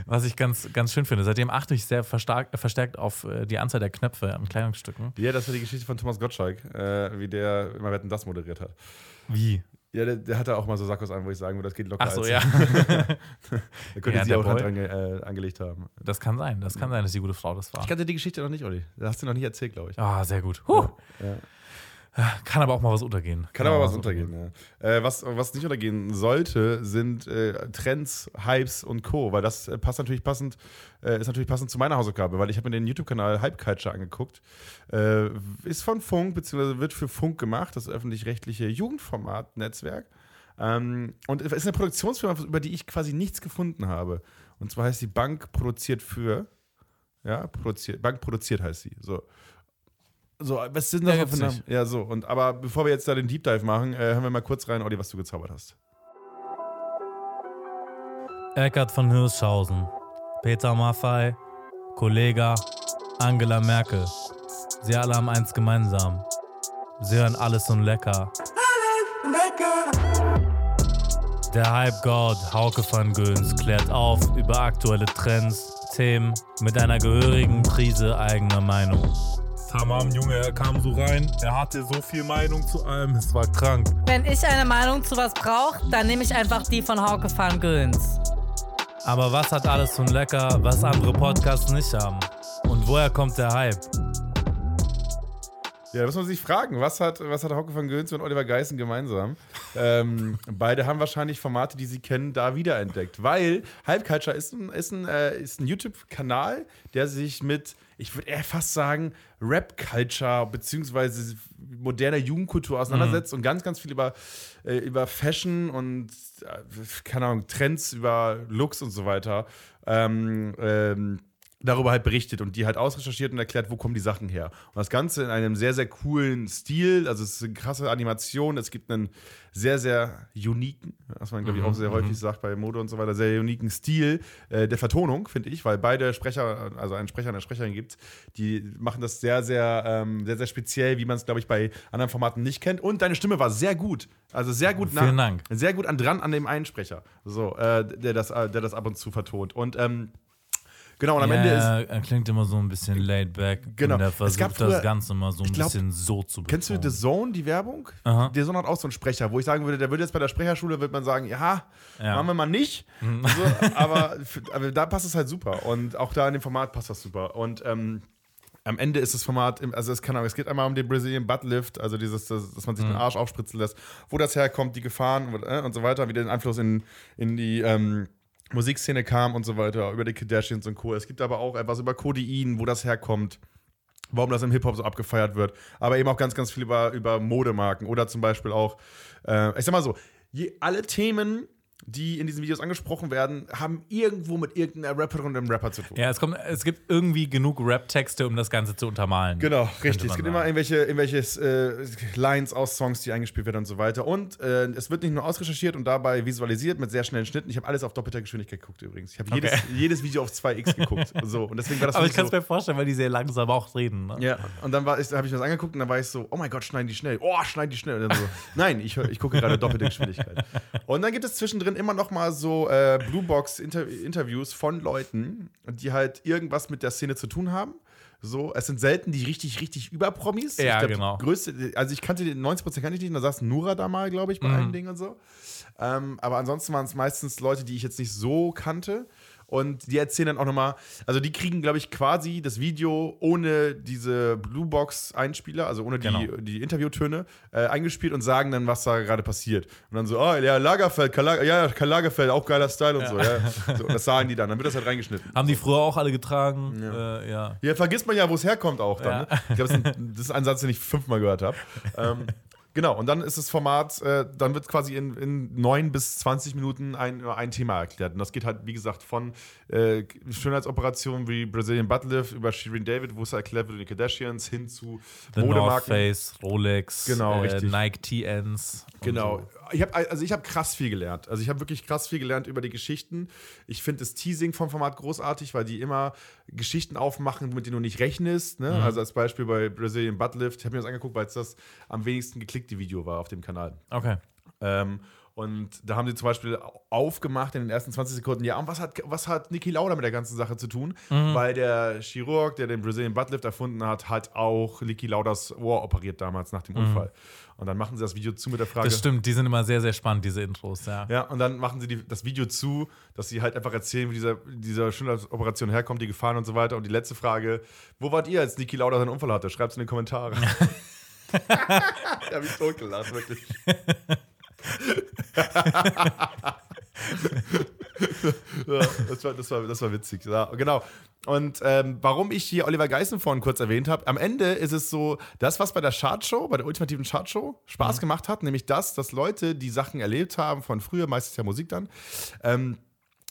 Was ich ganz, ganz schön finde. Seitdem achte ich sehr verstärkt, verstärkt auf äh, die Anzahl der Knöpfe an Kleidungsstücken. Ja, das war die Geschichte von Thomas Gottschalk, äh, wie der immer Wetten das moderiert hat. Wie? Ja, der, der hatte auch mal so Sackos an, wo ich sagen würde, das geht locker. Ach so, ja. da könnte ja, sie auch Hand dran äh, angelegt haben. Das kann sein, das kann sein, dass die gute Frau das war. Ich kannte die Geschichte noch nicht, Olli. Das hast du noch nie erzählt, glaube ich. Ah, sehr gut. Huh. Ja. Kann aber auch mal was untergehen. Kann, aber was untergehen, ja. Äh, was, was nicht untergehen sollte, sind äh, Trends, Hypes und Co., weil das äh, passt natürlich passend, äh, ist natürlich passend zu meiner Hausaufgabe, weil ich habe mir den YouTube-Kanal Hype Culture angeguckt. Äh, ist von Funk, beziehungsweise wird für Funk gemacht, das öffentlich-rechtliche Jugendformat-Netzwerk. Ähm, und es ist eine Produktionsfirma, über die ich quasi nichts gefunden habe. Und zwar heißt die Bank produziert für. Ja, produziert, Bank produziert heißt sie. So. So, was sind das für Namen? Ja, so. Und, aber bevor wir jetzt da den Deep Dive machen, äh, hören wir mal kurz rein, Olli, was du gezaubert hast. Eckart von Hirschhausen, Peter Maffei, Kollega, Angela Merkel. Sie alle haben eins gemeinsam. Sie hören alles und lecker. Der Hype-God Hauke van Göns klärt auf über aktuelle Trends, Themen mit einer gehörigen Prise eigener Meinung. Tamam, Junge, er kam so rein. Er hatte so viel Meinung zu allem, es war krank. Wenn ich eine Meinung zu was brauche, dann nehme ich einfach die von Hauke van Göns. Aber was hat alles so lecker, was andere Podcasts nicht haben? Und woher kommt der Hype? Ja, da muss man sich fragen, was hat, was hat Hauke van Göns und Oliver Geissen gemeinsam? Ähm, beide haben wahrscheinlich Formate, die sie kennen, da wiederentdeckt. Weil Hype Culture ist ein, ist ein, äh, ist ein YouTube-Kanal, der sich mit, ich würde eher fast sagen, Rap-Culture beziehungsweise moderner Jugendkultur auseinandersetzt mhm. und ganz, ganz viel über, äh, über Fashion und, äh, keine Ahnung, Trends, über Looks und so weiter. Ähm, ähm, darüber halt berichtet und die halt ausrecherchiert und erklärt, wo kommen die Sachen her. Und das Ganze in einem sehr, sehr coolen Stil. Also es ist eine krasse Animation. Es gibt einen sehr, sehr uniken, was man, glaube ich, auch sehr mhm. häufig sagt bei Mode und so weiter, sehr uniken Stil äh, der Vertonung, finde ich, weil beide Sprecher, also einen Sprecher und eine Sprecherin gibt, die machen das sehr, sehr, ähm, sehr, sehr speziell, wie man es, glaube ich, bei anderen Formaten nicht kennt. Und deine Stimme war sehr gut. Also sehr gut Vielen Dank. Sehr gut an dran an dem Einsprecher, so, äh, der, das, äh, der das ab und zu vertont. Und ähm, Genau, und am ja, Ende ist. Er klingt immer so ein bisschen laid back. Genau. Und er versucht früher, das Ganze immer so ein glaub, bisschen so zu bekommen. Kennst du The Zone, die Werbung? Aha. The Zone hat auch so einen Sprecher, wo ich sagen würde, der würde jetzt bei der Sprecherschule, würde man sagen, ja, ja. machen wir mal nicht. Mhm. So, aber, aber da passt es halt super. Und auch da in dem Format passt das super. Und ähm, am Ende ist das Format, also es, kann, es geht einmal um den Brazilian Butt Lift, also dieses, das, dass man sich mhm. den Arsch aufspritzen lässt, wo das herkommt, die Gefahren und, äh, und so weiter, wie den Einfluss in, in die ähm, Musikszene kam und so weiter, über die Kardashians und Co. Es gibt aber auch etwas über Codein, wo das herkommt, warum das im Hip-Hop so abgefeiert wird. Aber eben auch ganz, ganz viel über, über Modemarken oder zum Beispiel auch, äh, ich sag mal so, je, alle Themen, die in diesen Videos angesprochen werden, haben irgendwo mit irgendeiner Rapperin und einem Rapper zu tun. Ja, es, kommt, es gibt irgendwie genug Rap-Texte, um das Ganze zu untermalen. Genau, richtig. Es gibt sagen. immer irgendwelche, irgendwelche äh, Lines aus Songs, die eingespielt werden und so weiter. Und äh, es wird nicht nur ausrecherchiert und dabei visualisiert mit sehr schnellen Schnitten. Ich habe alles auf doppelter Geschwindigkeit geguckt übrigens. Ich habe okay. jedes, jedes, Video auf 2x geguckt. so, und deswegen war das Aber ich kann es so, mir vorstellen, weil die sehr langsam auch reden. Ne? Ja, und dann habe ich mir das angeguckt und dann war ich so, oh mein Gott, schneiden die schnell. Oh, schneiden die schnell. Und dann so, nein, ich, ich gucke gerade doppelte Geschwindigkeit. Und dann gibt es zwischendrin immer noch mal so so äh, Bluebox-Interviews von Leuten, die halt irgendwas mit der Szene zu tun haben. So, es sind selten die richtig, richtig Überpromis. Ja, glaub, genau. Größte, also ich kannte den 90% kannte ich nicht, da saß Nura da mal, glaube ich, bei mhm. allen Dingen und so. Ähm, aber ansonsten waren es meistens Leute, die ich jetzt nicht so kannte. Und die erzählen dann auch nochmal, also die kriegen, glaube ich, quasi das Video ohne diese Bluebox-Einspieler, also ohne die, genau. die Interviewtöne, äh, eingespielt und sagen dann, was da gerade passiert. Und dann so, oh, ja, Lagerfeld, Karl, Lager, ja, Karl Lagerfeld, auch geiler Style und ja. so, ja. so. Und das sagen die dann, dann wird das halt reingeschnitten. Haben die früher auch alle getragen? Ja, äh, ja. ja vergisst man ja, wo es herkommt auch dann. Ne? Ich glaube, das, das, ist ein Satz, den ich fünfmal gehört habe. ähm, Genau, und dann ist das Format, äh, dann wird quasi in, in 9 bis 20 Minuten ein, ein Thema erklärt. Und das geht halt, wie gesagt, von äh, Schönheitsoperationen wie Brazilian Buttlift über Shirin David, wo es erklärt wird, die Kardashians, hin zu The Modemarken. North Face, Rolex, genau, äh, Nike TNs. Genau. So. Ich habe also ich habe krass viel gelernt. Also ich habe wirklich krass viel gelernt über die Geschichten. Ich finde das Teasing vom Format großartig, weil die immer Geschichten aufmachen, mit denen du nicht rechnest. Ne? Mhm. Also als Beispiel bei Brazilian Buttlift. Ich habe mir das angeguckt, weil es das am wenigsten geklickte Video war auf dem Kanal. Okay. Ähm, und da haben sie zum Beispiel aufgemacht in den ersten 20 Sekunden, ja, und was hat, was hat Niki Lauda mit der ganzen Sache zu tun? Mhm. Weil der Chirurg, der den Brazilian Buttlift erfunden hat, hat auch Niki Laudas Ohr operiert damals nach dem mhm. Unfall. Und dann machen sie das Video zu mit der Frage. Das stimmt, die sind immer sehr, sehr spannend, diese Intros, ja. Ja, und dann machen sie die, das Video zu, dass sie halt einfach erzählen, wie dieser, dieser Schönheitsoperation herkommt, die Gefahren und so weiter. Und die letzte Frage: Wo wart ihr, als Niki Lauda seinen Unfall hatte? Schreibt es in die Kommentare. da habe ich totgelacht, wirklich. ja, das, war, das, war, das war witzig. Ja, genau. Und ähm, warum ich hier Oliver Geißen vorhin kurz erwähnt habe, am Ende ist es so, das, was bei der Chartshow, bei der ultimativen Chartshow Spaß mhm. gemacht hat, nämlich das, dass Leute, die Sachen erlebt haben von früher, meistens ja Musik dann, ähm,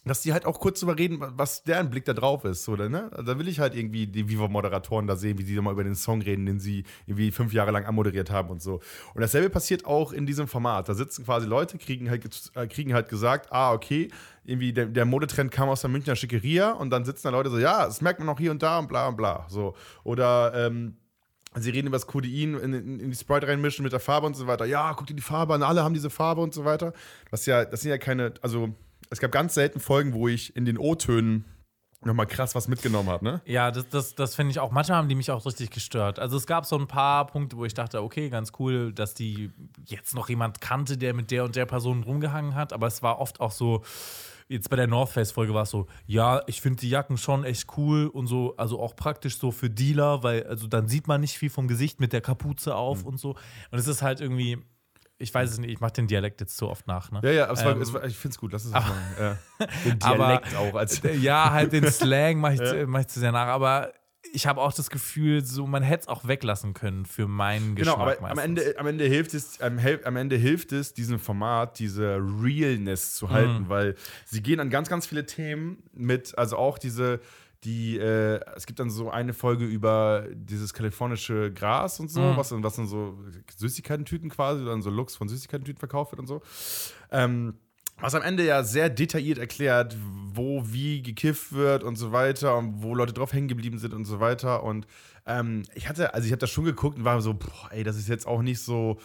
dass die halt auch kurz darüber reden, was deren Blick da drauf ist. Oder, ne? Da will ich halt irgendwie die Viva-Moderatoren da sehen, wie die mal über den Song reden, den sie irgendwie fünf Jahre lang anmoderiert haben und so. Und dasselbe passiert auch in diesem Format. Da sitzen quasi Leute, kriegen halt, äh, kriegen halt gesagt, ah, okay, irgendwie der, der Modetrend kam aus der Münchner Schickeria und dann sitzen da Leute so, ja, das merkt man auch hier und da und bla und bla. So. Oder ähm, sie reden über das Codein in, in, in, die Sprite reinmischen mit der Farbe und so weiter. Ja, guck dir die Farbe an, alle haben diese Farbe und so weiter. Das, ja, das sind ja keine, also es gab ganz selten Folgen, wo ich in den O-Tönen nochmal krass was mitgenommen habe, ne? Ja, das, das, das finde ich auch. Manchmal haben die mich auch richtig gestört. Also es gab so ein paar Punkte, wo ich dachte, okay, ganz cool, dass die jetzt noch jemand kannte, der mit der und der Person rumgehangen hat. Aber es war oft auch so, jetzt bei der North Face-Folge war es so, ja, ich finde die Jacken schon echt cool und so, also auch praktisch so für Dealer, weil also dann sieht man nicht viel vom Gesicht mit der Kapuze auf mhm. und so. Und es ist halt irgendwie, ich weiß es nicht, ich mache den Dialekt jetzt so oft nach. Ne? Ja, ja, es war, ähm, es war, ich finde es gut, lass es machen. Ja. Den Dialekt aber, auch. Als ja, halt den Slang mache ich, ja. mach ich zu sehr nach, aber ich habe auch das Gefühl, so man hätte es auch weglassen können für meinen genau, Geschmack. Genau, aber am Ende, am, Ende hilft es, am, am, Ende hilft es, diesem Format diese Realness zu halten, mhm. weil sie gehen an ganz, ganz viele Themen mit, also auch diese die, äh, es gibt dann so eine Folge über dieses kalifornische Gras und so, mhm. was, was dann so Süßigkeiten-Tüten quasi, dann so Looks von Süßigkeiten-Tüten verkauft wird und so. Ähm, was am Ende ja sehr detailliert erklärt, wo wie gekifft wird und so weiter und wo Leute drauf hängen geblieben sind und so weiter. Und ähm, ich hatte, also ich habe das schon geguckt und war so, boah, ey, das ist jetzt auch nicht so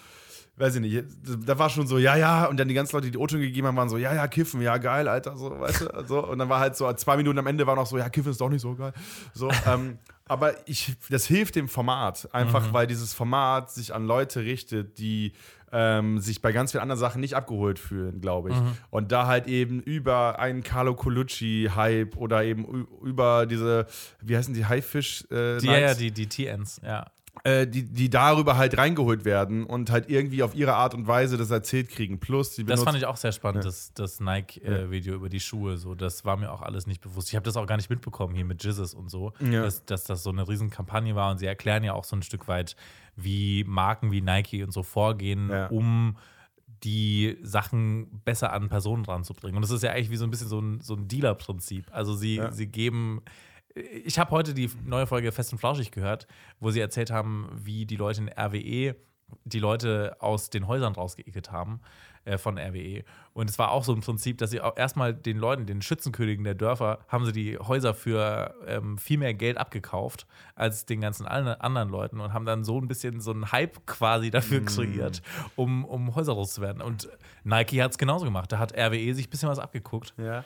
weiß ich nicht, da war schon so, ja, ja, und dann die ganzen Leute, die O-Ton gegeben haben, waren so, ja, ja, kiffen, ja, geil, Alter, so, weißt du, so, und dann war halt so, zwei Minuten am Ende war noch so, ja, kiffen ist doch nicht so geil, so, ähm, aber ich, das hilft dem Format, einfach, mhm. weil dieses Format sich an Leute richtet, die ähm, sich bei ganz vielen anderen Sachen nicht abgeholt fühlen, glaube ich. Mhm. Und da halt eben über einen Carlo Colucci-Hype oder eben über diese, wie heißen die, Haifisch? Äh, die, ja, ja, die, die TNs, ja. Äh, die, die darüber halt reingeholt werden und halt irgendwie auf ihre Art und Weise das erzählt kriegen. Plus, das fand ich auch sehr spannend, ja. das, das Nike-Video äh, über die Schuhe. So, das war mir auch alles nicht bewusst. Ich habe das auch gar nicht mitbekommen hier mit Jizzes und so, ja. dass, dass das so eine Riesenkampagne war. Und sie erklären ja auch so ein Stück weit, wie Marken wie Nike und so vorgehen, ja. um die Sachen besser an Personen ranzubringen. Und das ist ja eigentlich wie so ein bisschen so ein, so ein Dealer-Prinzip. Also sie, sie geben ich habe heute die neue Folge Fest und Flauschig gehört, wo sie erzählt haben, wie die Leute in RWE die Leute aus den Häusern rausgeekelt haben äh, von RWE. Und es war auch so ein Prinzip, dass sie auch erstmal den Leuten, den Schützenkönigen der Dörfer, haben sie die Häuser für ähm, viel mehr Geld abgekauft als den ganzen anderen Leuten und haben dann so ein bisschen so einen Hype quasi dafür mm. kreiert, um, um Häuser loszuwerden. Und Nike hat es genauso gemacht. Da hat RWE sich ein bisschen was abgeguckt. Ja.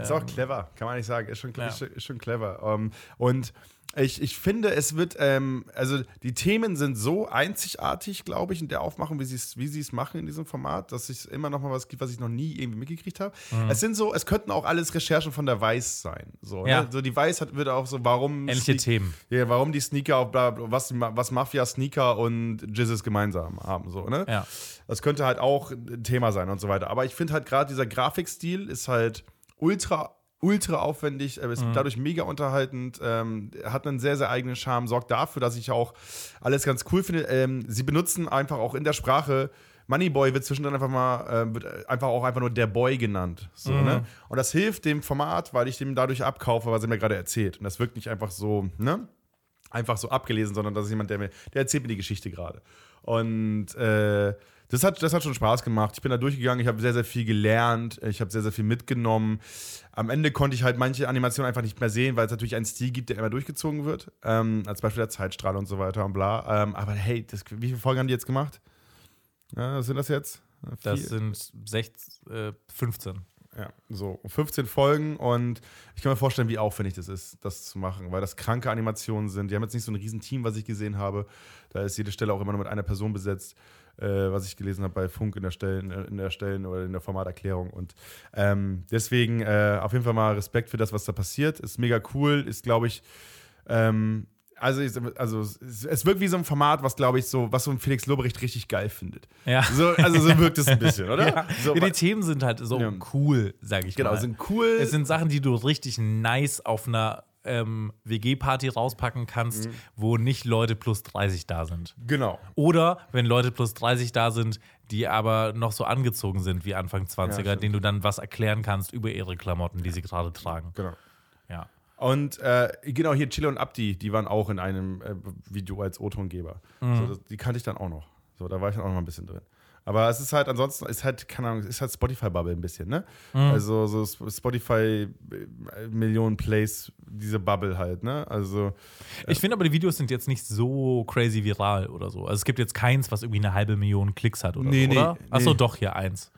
Ist auch clever, kann man nicht sagen. Ist schon, ja. ist, ist schon clever. Um, ähm, und ich, ich finde, es wird, ähm, also die Themen sind so einzigartig, glaube ich, in der Aufmachung, wie sie es wie machen in diesem Format, dass es immer noch mal was gibt, was ich noch nie irgendwie mitgekriegt habe. Mhm. Es sind so, es könnten auch alles Recherchen von der Weiß sein. So, ne? ja. ne? so die Weiß hat, wird auch so, warum. Ähnliche Themen. Ja, warum die Sneaker, auf, was, was Mafia-Sneaker und Jizzes gemeinsam haben. So, ne? Ja. Das könnte halt auch ein Thema sein und so weiter. Aber ich finde halt gerade dieser Grafikstil ist halt ultra ultra aufwendig, ist mhm. dadurch mega unterhaltend, ähm, hat einen sehr, sehr eigenen Charme, sorgt dafür, dass ich auch alles ganz cool finde. Ähm, sie benutzen einfach auch in der Sprache Moneyboy wird zwischendrin einfach mal, äh, wird einfach auch einfach nur der Boy genannt. So, mhm. ne? Und das hilft dem Format, weil ich dem dadurch abkaufe, was er mir gerade erzählt. Und das wirkt nicht einfach so, ne? Einfach so abgelesen, sondern das ist jemand, der mir, der erzählt mir die Geschichte gerade. Und äh, das hat, das hat schon Spaß gemacht. Ich bin da durchgegangen, ich habe sehr, sehr viel gelernt, ich habe sehr, sehr viel mitgenommen. Am Ende konnte ich halt manche Animationen einfach nicht mehr sehen, weil es natürlich einen Stil gibt, der immer durchgezogen wird. Ähm, als Beispiel der Zeitstrahl und so weiter und bla. Ähm, aber hey, das, wie viele Folgen haben die jetzt gemacht? Ja, was sind das jetzt? Das sind 16, äh, 15. Ja, so 15 Folgen und ich kann mir vorstellen, wie aufwendig das ist, das zu machen, weil das kranke Animationen sind. Die haben jetzt nicht so ein Riesenteam, was ich gesehen habe. Da ist jede Stelle auch immer nur mit einer Person besetzt äh, was ich gelesen habe bei Funk in der Stellen, in der Stellen oder in der Formaterklärung. Und ähm, deswegen äh, auf jeden Fall mal Respekt für das, was da passiert. Ist mega cool, ist, glaube ich, ähm, also, also es wirkt wie so ein Format, was glaube ich so, was so ein Felix Lobrecht richtig geil findet. Ja. So, also so wirkt es ein bisschen, oder? Ja. So, ja, die Themen sind halt so ja. cool, sage ich genau, mal. Genau, sind cool. Es sind Sachen, die du richtig nice auf einer ähm, WG-Party rauspacken kannst, mhm. wo nicht Leute plus 30 da sind. Genau. Oder wenn Leute plus 30 da sind, die aber noch so angezogen sind wie Anfang 20er, ja, denen du dann was erklären kannst über ihre Klamotten, die sie gerade tragen. Genau. Ja. Und äh, genau hier Chile und Abdi, die waren auch in einem äh, Video als O-Tongeber. Mhm. So, die kannte ich dann auch noch. So, da war ich dann auch noch mal ein bisschen drin. Aber es ist halt ansonsten, ist halt, keine Ahnung, ist halt Spotify-Bubble ein bisschen, ne? Mhm. Also so Spotify äh, Millionen Plays, diese Bubble halt, ne? Also. Ich finde aber, die Videos sind jetzt nicht so crazy viral oder so. Also es gibt jetzt keins, was irgendwie eine halbe Million Klicks hat oder nee, so, oder? Nee, Achso, nee. doch, hier eins.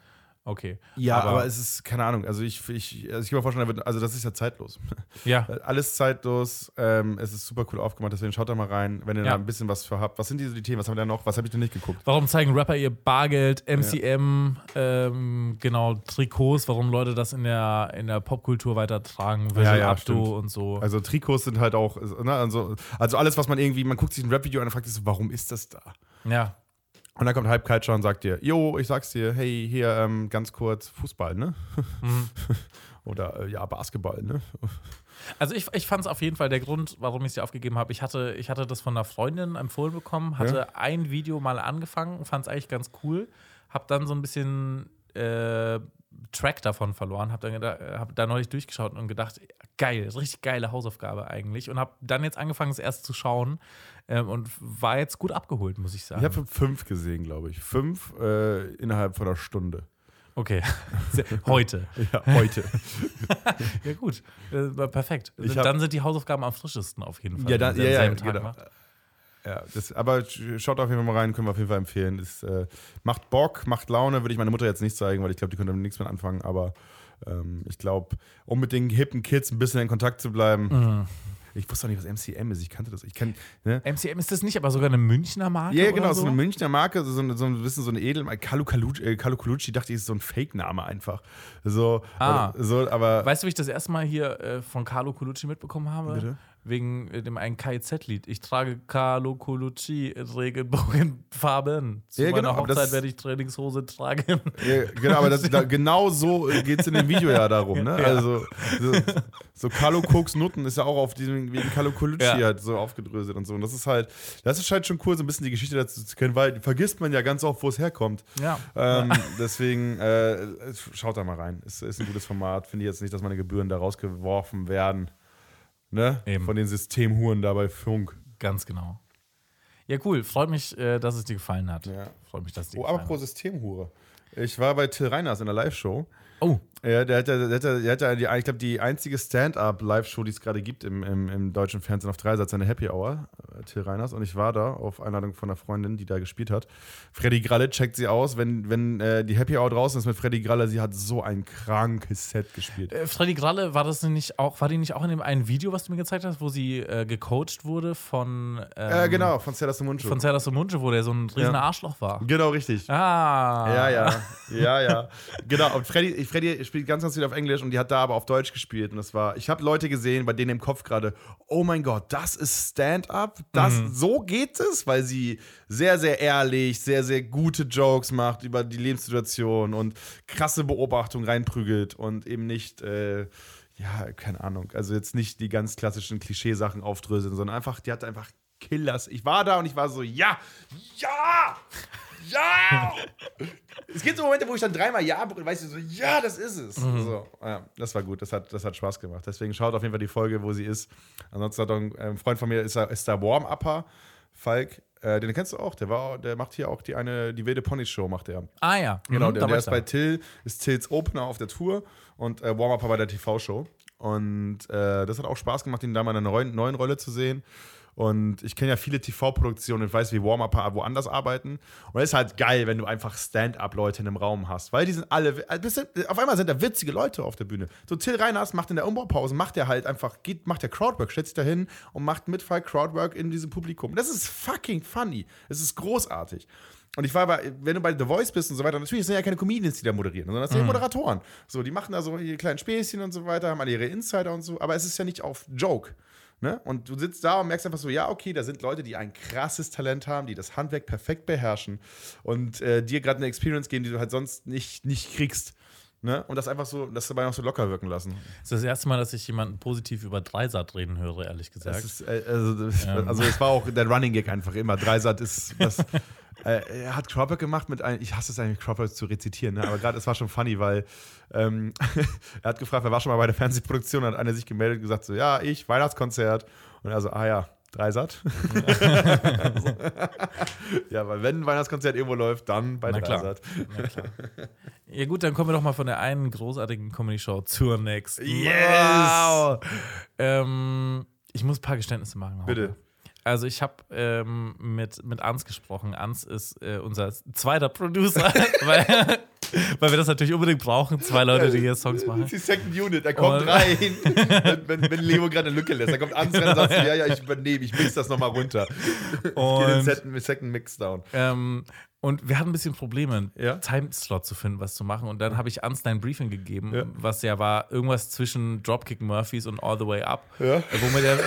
Okay. Ja, aber, aber, es ist, keine Ahnung, also ich, ich, also ich kann mir vorstellen, also das ist ja zeitlos. Ja. Alles zeitlos, ähm, es ist super cool aufgemacht, deswegen schaut da mal rein, wenn ihr ja. da ein bisschen was für habt. Was sind diese die Themen? Was haben wir da noch? Was habe ich denn nicht geguckt? Warum zeigen Rapper ihr Bargeld, MCM, ja. ähm, genau, Trikots, warum Leute das in der, in der Popkultur weitertragen, Virgil ja, ja, und so. Also Trikots sind halt auch, ne, also, also alles, was man irgendwie, man guckt sich ein Rap-Video an und fragt sich, warum ist das da? Ja. Und dann kommt Hype Culture und sagt dir, jo, ich sag's dir, hey, hier ähm, ganz kurz Fußball, ne? Mhm. Oder äh, ja, Basketball, ne? Also ich, ich fand es auf jeden Fall der Grund, warum ich sie aufgegeben habe. Ich hatte, ich hatte das von einer Freundin empfohlen bekommen, hatte ja. ein Video mal angefangen, fand es eigentlich ganz cool, habe dann so ein bisschen äh, Track davon verloren, habe dann hab da neulich durchgeschaut und gedacht, geil, richtig geile Hausaufgabe eigentlich und habe dann jetzt angefangen, es erst zu schauen ähm, und war jetzt gut abgeholt, muss ich sagen. Ich habe fünf gesehen, glaube ich. Fünf äh, innerhalb von einer Stunde. Okay, heute. ja, heute. ja, gut. Äh, perfekt. dann sind die Hausaufgaben am frischesten auf jeden Fall. Ja, dann, ja, ja, genau. Ja, das, aber schaut auf jeden Fall mal rein, können wir auf jeden Fall empfehlen. Das, äh, macht Bock, macht Laune, würde ich meiner Mutter jetzt nicht zeigen, weil ich glaube, die könnte damit nichts mehr anfangen. Aber ähm, ich glaube, um mit den hippen Kids ein bisschen in Kontakt zu bleiben, mhm. Ich wusste auch nicht, was MCM ist. Ich kannte das. Ich kenn, ne? MCM ist das nicht, aber sogar eine Münchner Marke? Ja, genau, so? so eine Münchner Marke, so, so, so ein bisschen so eine Edelmarke. Kalu äh, Colucci dachte ich, ist so ein Fake-Name einfach. So, ah. so, aber. Weißt du, wie ich das erste Mal hier äh, von Carlo Colucci mitbekommen habe? Bitte? Wegen äh, dem einen KIZ-Lied. Ich trage Carlo Colucci in Regenbogenfarben. Zu ja, genau, meiner Hochzeit werde ich Trainingshose tragen. Ja, genau, aber das, da, genau so geht es in dem Video ja darum. Ne? Ja. Also so, so Carlo Koks Nutten ist ja auch auf diesem, wegen Carlo Colucci ja. halt so aufgedröselt und so. Und das ist halt, das ist halt schon cool, so ein bisschen die Geschichte dazu zu kennen, weil vergisst man ja ganz oft, wo es herkommt. Ja. Ähm, deswegen äh, schaut da mal rein. Ist, ist ein gutes Format. Finde ich jetzt nicht, dass meine Gebühren da rausgeworfen werden. Ne? Eben. Von den Systemhuren da bei Funk. Ganz genau. Ja, cool. Freut mich, äh, dass es dir gefallen hat. Ja. Freut mich, dass es dir oh, aber pro Systemhure. Ich war bei Till Reiners in der Live-Show Oh. Ja, der hat ja, der hat ja, der hat ja die, ich glaube, die einzige Stand-up-Live-Show, die es gerade gibt im, im, im, deutschen Fernsehen auf Dreisatz, seine Happy Hour, äh, Till Reiners. Und ich war da auf Einladung von einer Freundin, die da gespielt hat. Freddy Gralle checkt sie aus, wenn, wenn äh, die Happy Hour draußen ist mit Freddy Gralle. Sie hat so ein krankes Set gespielt. Äh, Freddy Gralle, war das nicht auch, war die nicht auch in dem einen Video, was du mir gezeigt hast, wo sie äh, gecoacht wurde von. Ähm, genau, von Serda Sumuncu. Von Serda Sumuncu, wo der so ein riesen ja. Arschloch war. Genau, richtig. Ah. Ja, ja. Ja, ja. genau. Und Freddy, Freddy spielt ganz, ganz viel auf Englisch und die hat da aber auf Deutsch gespielt. Und das war, ich habe Leute gesehen, bei denen im Kopf gerade, oh mein Gott, das ist Stand-up, das, mhm. so geht es, weil sie sehr, sehr ehrlich, sehr, sehr gute Jokes macht über die Lebenssituation und krasse Beobachtung reinprügelt und eben nicht, äh, ja, keine Ahnung, also jetzt nicht die ganz klassischen Klischeesachen aufdröseln, sondern einfach, die hat einfach Killers. Ich war da und ich war so, ja, ja! Ja! es gibt so Momente, wo ich dann dreimal ja, weißt du, so, ja, das ist es. Mhm. So, ja, das war gut, das hat, das hat Spaß gemacht. Deswegen schaut auf jeden Fall die Folge, wo sie ist. Ansonsten hat ein ähm, Freund von mir, ist, ist da Warm-Upper, Falk, äh, den kennst du auch, der, war, der macht hier auch die eine, die wilde Pony Show, macht er. Ah ja. Genau, mhm, der, der ist bei Till, ist Tills Opener auf der Tour und äh, Warm-Upper bei der TV-Show. Und äh, das hat auch Spaß gemacht, ihn da mal in einer neuen, neuen Rolle zu sehen. Und ich kenne ja viele TV-Produktionen und weiß, wie Warm-Upper woanders arbeiten. Und es ist halt geil, wenn du einfach Stand-up-Leute in einem Raum hast. Weil die sind alle, äh, auf einmal sind da witzige Leute auf der Bühne. So Till Reiners macht in der Umbaupause, macht er halt einfach, geht, macht der Crowdwork, stellt sich da hin und macht mit Fall Crowdwork in diesem Publikum. Das ist fucking funny. Es ist großartig. Und ich war aber, wenn du bei The Voice bist und so weiter, natürlich sind ja keine Comedians, die da moderieren, sondern das sind mhm. Moderatoren. So, die machen da so ihre kleinen Späßchen und so weiter, haben alle ihre Insider und so, aber es ist ja nicht auf Joke. Ne? Und du sitzt da und merkst einfach so, ja, okay, da sind Leute, die ein krasses Talent haben, die das Handwerk perfekt beherrschen und äh, dir gerade eine Experience geben, die du halt sonst nicht, nicht kriegst. Ne? Und das einfach so, das dabei noch so locker wirken lassen. Das ist das erste Mal, dass ich jemanden positiv über Dreisat reden höre, ehrlich gesagt. Ist, äh, also, ähm. also, es war auch der Running Gag einfach immer. Dreisat ist was. Äh, er hat Cropper gemacht mit einem, ich hasse es eigentlich, Cropper zu rezitieren, ne? aber gerade es war schon funny, weil ähm, er hat gefragt, er war schon mal bei der Fernsehproduktion, hat einer sich gemeldet und gesagt, so, ja, ich, Weihnachtskonzert. Und er so, ah ja, Dreisat. ja, weil wenn ein Weihnachtskonzert irgendwo läuft, dann bei Na klar. Dreisat. Na klar. Ja gut, dann kommen wir doch mal von der einen großartigen Comedy-Show zur nächsten. Yes! Wow. Ähm, ich muss ein paar Geständnisse machen. Hauke. Bitte. Also ich habe ähm, mit, mit Ans gesprochen. Ans ist äh, unser zweiter Producer, weil, weil wir das natürlich unbedingt brauchen. Zwei Leute, die hier Songs machen. Die Second Unit, er kommt Und- rein, wenn, wenn, Leo gerade eine Lücke lässt. Er kommt an und sagt, ja, ja, ich übernehme, ich mix das nochmal runter. Den Und, Second, Second Mix down. ähm, und wir hatten ein bisschen Probleme, Ja? Timeslot zu finden, was zu machen. Und dann habe ich Ans dein Briefing gegeben, Ja. was ja war irgendwas zwischen Dropkick Murphys und All the Way Up. Ja. Womit er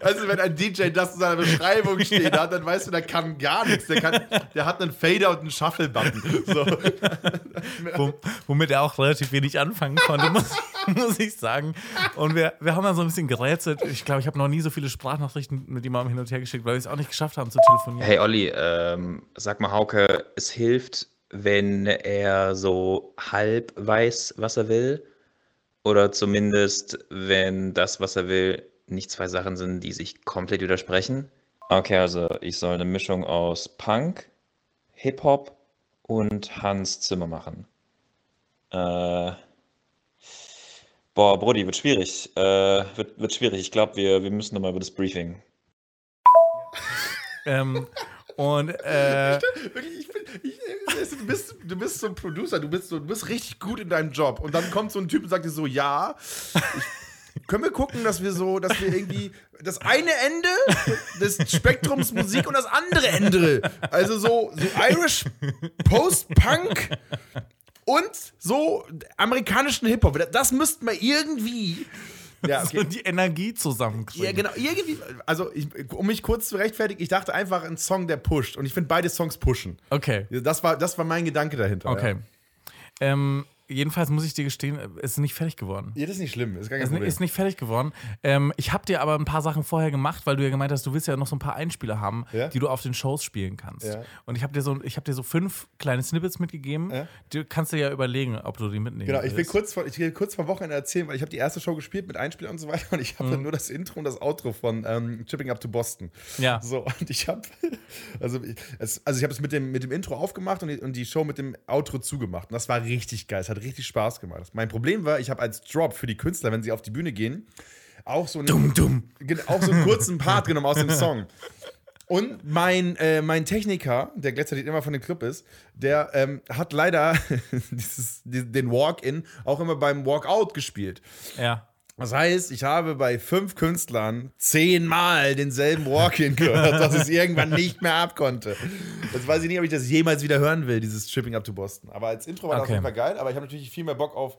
Also, wenn ein DJ das in seiner Beschreibung steht hat, dann weißt du, der kann gar nichts. Der, kann, der hat einen Fader und einen Shuffle-Button. So. Wom- womit er auch relativ wenig anfangen konnte, muss, muss ich sagen. Und wir, wir haben dann so ein bisschen gerätselt. Ich glaube, ich habe noch nie so viele Sprachnachrichten mit jemandem hin und her geschickt, weil wir es auch nicht geschafft haben zu telefonieren. Hey Olli, ähm, sag mal Hauke, es hilft, wenn er so halb weiß, was er will? Oder zumindest, wenn das, was er will, nicht zwei Sachen sind, die sich komplett widersprechen? Okay, also ich soll eine Mischung aus Punk, Hip-Hop und Hans Zimmer machen. Äh, boah, Brody, wird schwierig. Äh, wird, wird schwierig. Ich glaube, wir, wir müssen nochmal über das Briefing. Ähm, und äh, Wirklich, ich bin, ich, es- du, bist, du bist so ein Producer, du bist, so, du bist richtig gut in deinem Job. Und dann kommt so ein Typ und sagt dir so, ja, ich, können wir gucken, dass wir so, dass wir irgendwie das eine Ende des Spektrums Musik und das andere Ende. Also so, so Irish Post-Punk und so amerikanischen Hip-Hop. Das müssten wir irgendwie. Ja, so die Energie zusammenkriegen. Ja, genau. Irgendwie, also, ich, um mich kurz zu rechtfertigen, ich dachte einfach ein Song, der pusht. Und ich finde beide Songs pushen. Okay, Das war, das war mein Gedanke dahinter. okay. Ähm, jedenfalls muss ich dir gestehen, es ist nicht fertig geworden. Ja, das ist nicht schlimm. Ist gar kein Es Problem. ist nicht fertig geworden. Ähm, ich habe dir aber ein paar Sachen vorher gemacht, weil du ja gemeint hast, du willst ja noch so ein paar Einspieler haben, Ja. die du auf den Shows spielen kannst. Ja. Und ich habe dir, so, ich hab dir so fünf kleine Snippets mitgegeben. Ja. Du kannst dir ja überlegen, ob du die mitnehmen Genau, ich will willst. kurz vor, ich will kurz vor Wochenende erzählen, weil ich habe die erste Show gespielt mit Einspielern und so weiter und ich habe Mhm. dann nur das Intro und das Outro von ähm, Chipping Up to Boston. Ja. So, und ich habe, also, ich- also ich habe es mit dem, mit dem Intro aufgemacht und die, und die Show mit dem Outro zugemacht. Und das war richtig geil, es hat richtig Spaß gemacht. Mein Problem war, ich habe als Drop für die Künstler, wenn sie auf die Bühne gehen, auch so, einen, Gen- auch so einen kurzen Part genommen aus dem Song. Und mein, äh, mein Techniker, der gleichzeitig immer von dem Club ist, der ähm, hat leider dieses, die- den Walk-In auch immer beim Walkout gespielt. Ja. Das heißt, ich habe bei fünf Künstlern zehnmal denselben Walk-In gehört, dass ich es irgendwann nicht mehr abkonnte. Jetzt weiß ich nicht, ob ich das jemals wieder hören will, dieses Tripping Up to Boston. Aber als Intro war das auf Okay. jeden Fall geil, aber ich habe natürlich viel mehr Bock auf.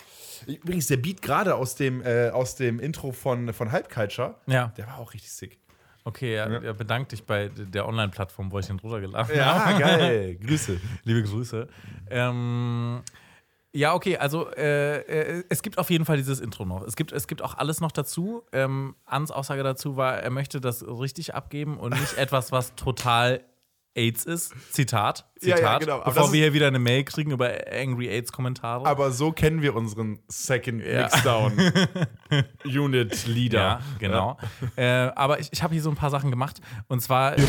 Übrigens, der Beat gerade aus dem, äh, aus dem Intro von, von Hype Culture, Ja. der war auch richtig sick. Okay, ja, ja. bedank dich bei der Online-Plattform, wo ich den runtergeladen habe. Ja, geil. Grüße. Liebe Grüße. Ähm, ja, okay, also äh, äh, es gibt auf jeden Fall dieses Intro noch. Es gibt, es gibt auch alles noch dazu. Ähm, Ans Aussage dazu war, er möchte das richtig abgeben und nicht etwas, was total AIDS ist. Zitat. Ja, Zitat. ja, genau. Aber Bevor wir hier wieder eine Mail kriegen über Angry AIDS-Kommentare. Aber so kennen wir unseren Second Ja. Mixdown Unit Leader. Ja, genau. Äh, aber ich, ich habe hier so ein paar Sachen gemacht. Und zwar, ja.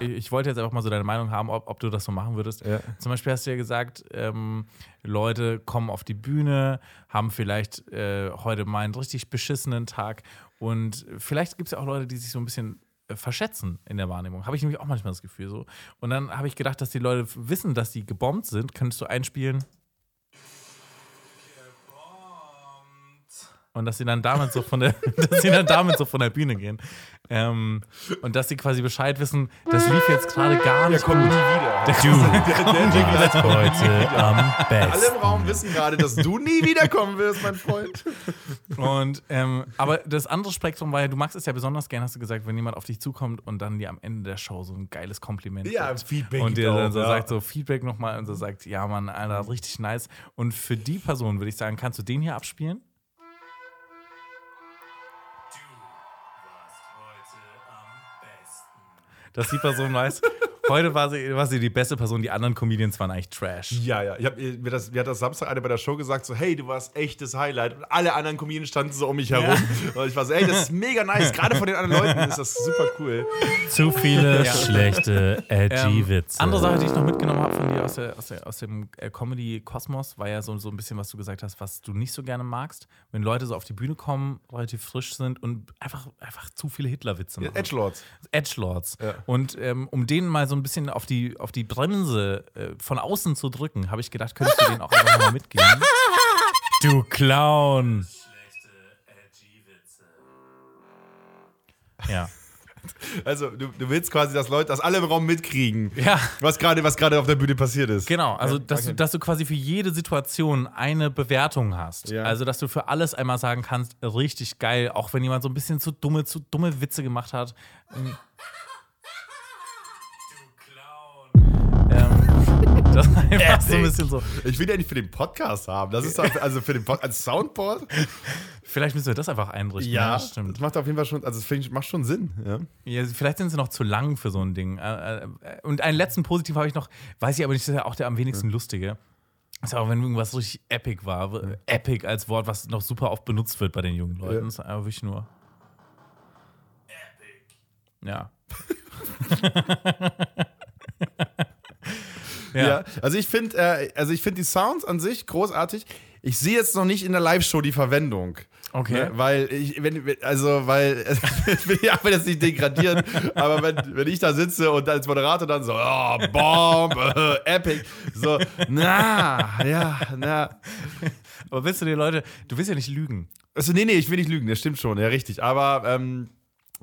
Ich, ich wollte jetzt einfach mal so deine Meinung haben, ob, ob du das so machen würdest. Ja. Zum Beispiel hast du ja gesagt, ähm, Leute kommen auf die Bühne, haben vielleicht äh, heute mal einen richtig beschissenen Tag. Und vielleicht gibt es ja auch Leute, die sich so ein bisschen verschätzen in der Wahrnehmung. Habe ich nämlich auch manchmal das Gefühl so. Und dann habe ich gedacht, dass die Leute wissen, dass die gebombt sind. Könntest du einspielen? Und dass sie dann damit so von der, dass sie dann damit so von der Bühne gehen. Ähm, und dass sie quasi Bescheid wissen, das lief jetzt gerade gar nicht kommt nie wieder. Der du heute am Alle besten. im Raum wissen gerade, dass du nie wiederkommen wirst, mein Freund. Und ähm, aber das andere Spektrum war ja, du magst es ja besonders gern, hast du gesagt, wenn jemand auf dich zukommt und dann dir am Ende der Show so ein geiles Kompliment Ja, gibt. Feedback und dir dann so ja. sagt so Feedback nochmal und so sagt, ja Mann, Alter, richtig nice. Und für die Person würde ich sagen, kannst du den hier abspielen? Dass die Person weiß, Heute war sie, war sie die beste Person, die anderen Comedians waren eigentlich Trash. Ja, ja. Ich hab, mir, das, mir hat das Samstag eine bei der Show gesagt, so, hey, du warst echtes Highlight. Und alle anderen Comedians standen so um mich herum. Und ich war so, ey, das ist mega nice. Gerade von den anderen Leuten ist das super cool. Zu viele schlechte edgy-Witze. Ähm, andere Sache, die ich noch mitgenommen habe von dir aus, der, aus, der, aus dem äh, Comedy-Kosmos, war ja so, so ein bisschen, was du gesagt hast, was du nicht so gerne magst. Wenn Leute so auf die Bühne kommen, relativ frisch sind und einfach, einfach zu viele Hitler-Witze machen. Edgelords. Edgelords. Ja. Und ähm, um denen mal so ein bisschen auf die, auf die Bremse äh, von außen zu drücken, habe ich gedacht, könntest du denen auch einfach mal mitgeben. Du Clown. Ja. Also, du, du willst quasi, dass Leute, dass alle im Raum mitkriegen, Ja. was gerade was gerade auf der Bühne passiert ist. Genau, also Ja, dass, okay. du, dass du quasi für jede Situation eine Bewertung hast. Ja. Also dass du für alles einmal sagen kannst, richtig geil, auch wenn jemand so ein bisschen zu dumme, zu dumme Witze gemacht hat. Das ist einfach so ein bisschen so. Ich will ja nicht für den Podcast haben. Das ist doch, also für den Pod als Soundboard. Vielleicht müssen wir das einfach einrichten. das stimmt. Das macht auf jeden Fall schon, also das finde ich, macht schon Sinn. Ja. Ja, vielleicht sind sie noch zu lang für so ein Ding. Äh, äh, Und einen letzten Positiv habe ich noch, weiß ich aber nicht, das ist ja auch der am wenigsten lustige. Das ist auch, wenn irgendwas richtig epic war. Epic als Wort, was noch super oft benutzt wird bei den jungen Leuten. Ja. Das ist einfach wirklich nur. Epic. Ja. Ja. ja. Also ich finde, äh, also ich finde die Sounds an sich großartig. Ich sehe jetzt noch nicht in der Live-Show die Verwendung. Okay. Ne? Weil ich, wenn, also, weil, ich will ja jetzt nicht degradieren, aber wenn, wenn ich da sitze und als Moderator dann so, oh, Bomb, äh, Epic, so, na, ja, na. Aber willst du die Leute, du willst ja nicht lügen. Also, nee, nee, ich will nicht lügen, das stimmt schon, ja, richtig. Aber ähm,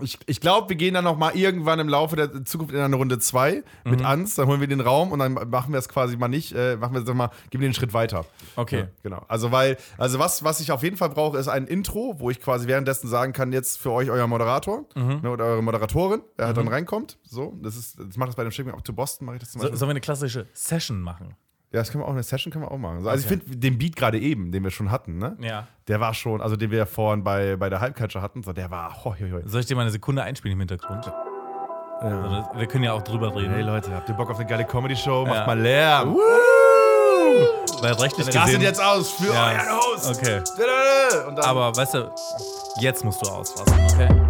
ich, ich glaube, wir gehen dann noch mal irgendwann im Laufe der Zukunft in eine Runde 2 mit Ans, dann holen wir den Raum und dann machen wir es quasi mal nicht, äh, machen wir es mal, geben wir den Schritt weiter. Okay. Ja, genau. Also, weil, also was, was ich auf jeden Fall brauche, ist ein Intro, wo ich quasi währenddessen sagen kann, jetzt für euch euer Moderator ne, oder eure Moderatorin, der halt dann reinkommt. So, das ist, das macht das bei dem Schicken up to Boston, mache ich das zum So, sollen wir eine klassische Session machen? Ja, das können wir auch, eine Session können wir auch machen. So, also Okay. ich finde den Beat gerade eben, den wir schon hatten, ne? Ja. Der war schon, also den wir vorhin bei, bei der Halbcatcher hatten, so, der war, hoi, hoi. Soll ich dir mal eine Sekunde einspielen im Hintergrund? Also, wir können ja auch drüber reden. Hey Leute, habt ihr Bock auf eine geile Comedy-Show? Macht Ja. mal Lärm. Weil rechtlich Rastet gesehen. jetzt aus für Ja, euren Host. Okay. Aber weißt du, jetzt musst du ausrasten, okay?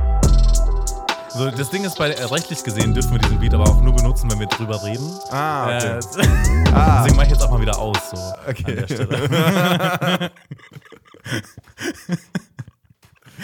So, das Ding ist, bei äh, rechtlich gesehen dürfen wir diesen Beat aber auch nur benutzen, wenn wir drüber reden. ah, okay. Äh, Deswegen mache ich jetzt auch mal wieder aus. So, Okay.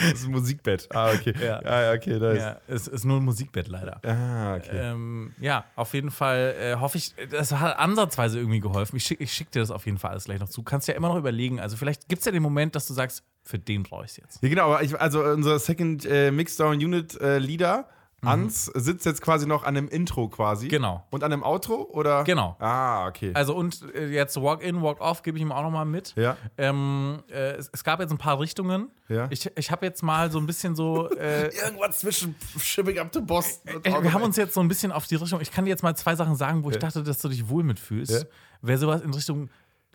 Das ist ein Musikbett. Ah, okay. Ja. Ja okay, nice. ja, es ist nur ein Musikbett leider. Ah, okay. Ähm, ja, auf jeden Fall äh, hoffe ich, das hat ansatzweise irgendwie geholfen. Ich schicke schick dir das auf jeden Fall alles gleich noch zu. Kannst ja immer noch überlegen. Also, vielleicht gibt es ja den Moment, dass du sagst, für den brauche ich es jetzt. Ja, genau, aber ich, also unser Second äh, Mixdown Unit äh, Leader, Ans, sitzt jetzt quasi noch an einem Intro quasi. Mhm. Genau. Und an einem Outro, oder? Genau. Ah, okay. Also, und äh, jetzt Walk in, Walk off gebe ich ihm auch noch mal mit. ja. Ähm, äh, es, es gab jetzt ein paar Richtungen. Ja. Ich, ich habe jetzt mal so ein bisschen so. Äh, Irgendwas zwischen Shipping up to Boston wir haben uns jetzt so ein bisschen auf die Richtung. Ich kann dir jetzt mal zwei Sachen sagen, wo ich dachte, dass du dich wohl mitfühlst. Ja. Wäre sowas in Richtung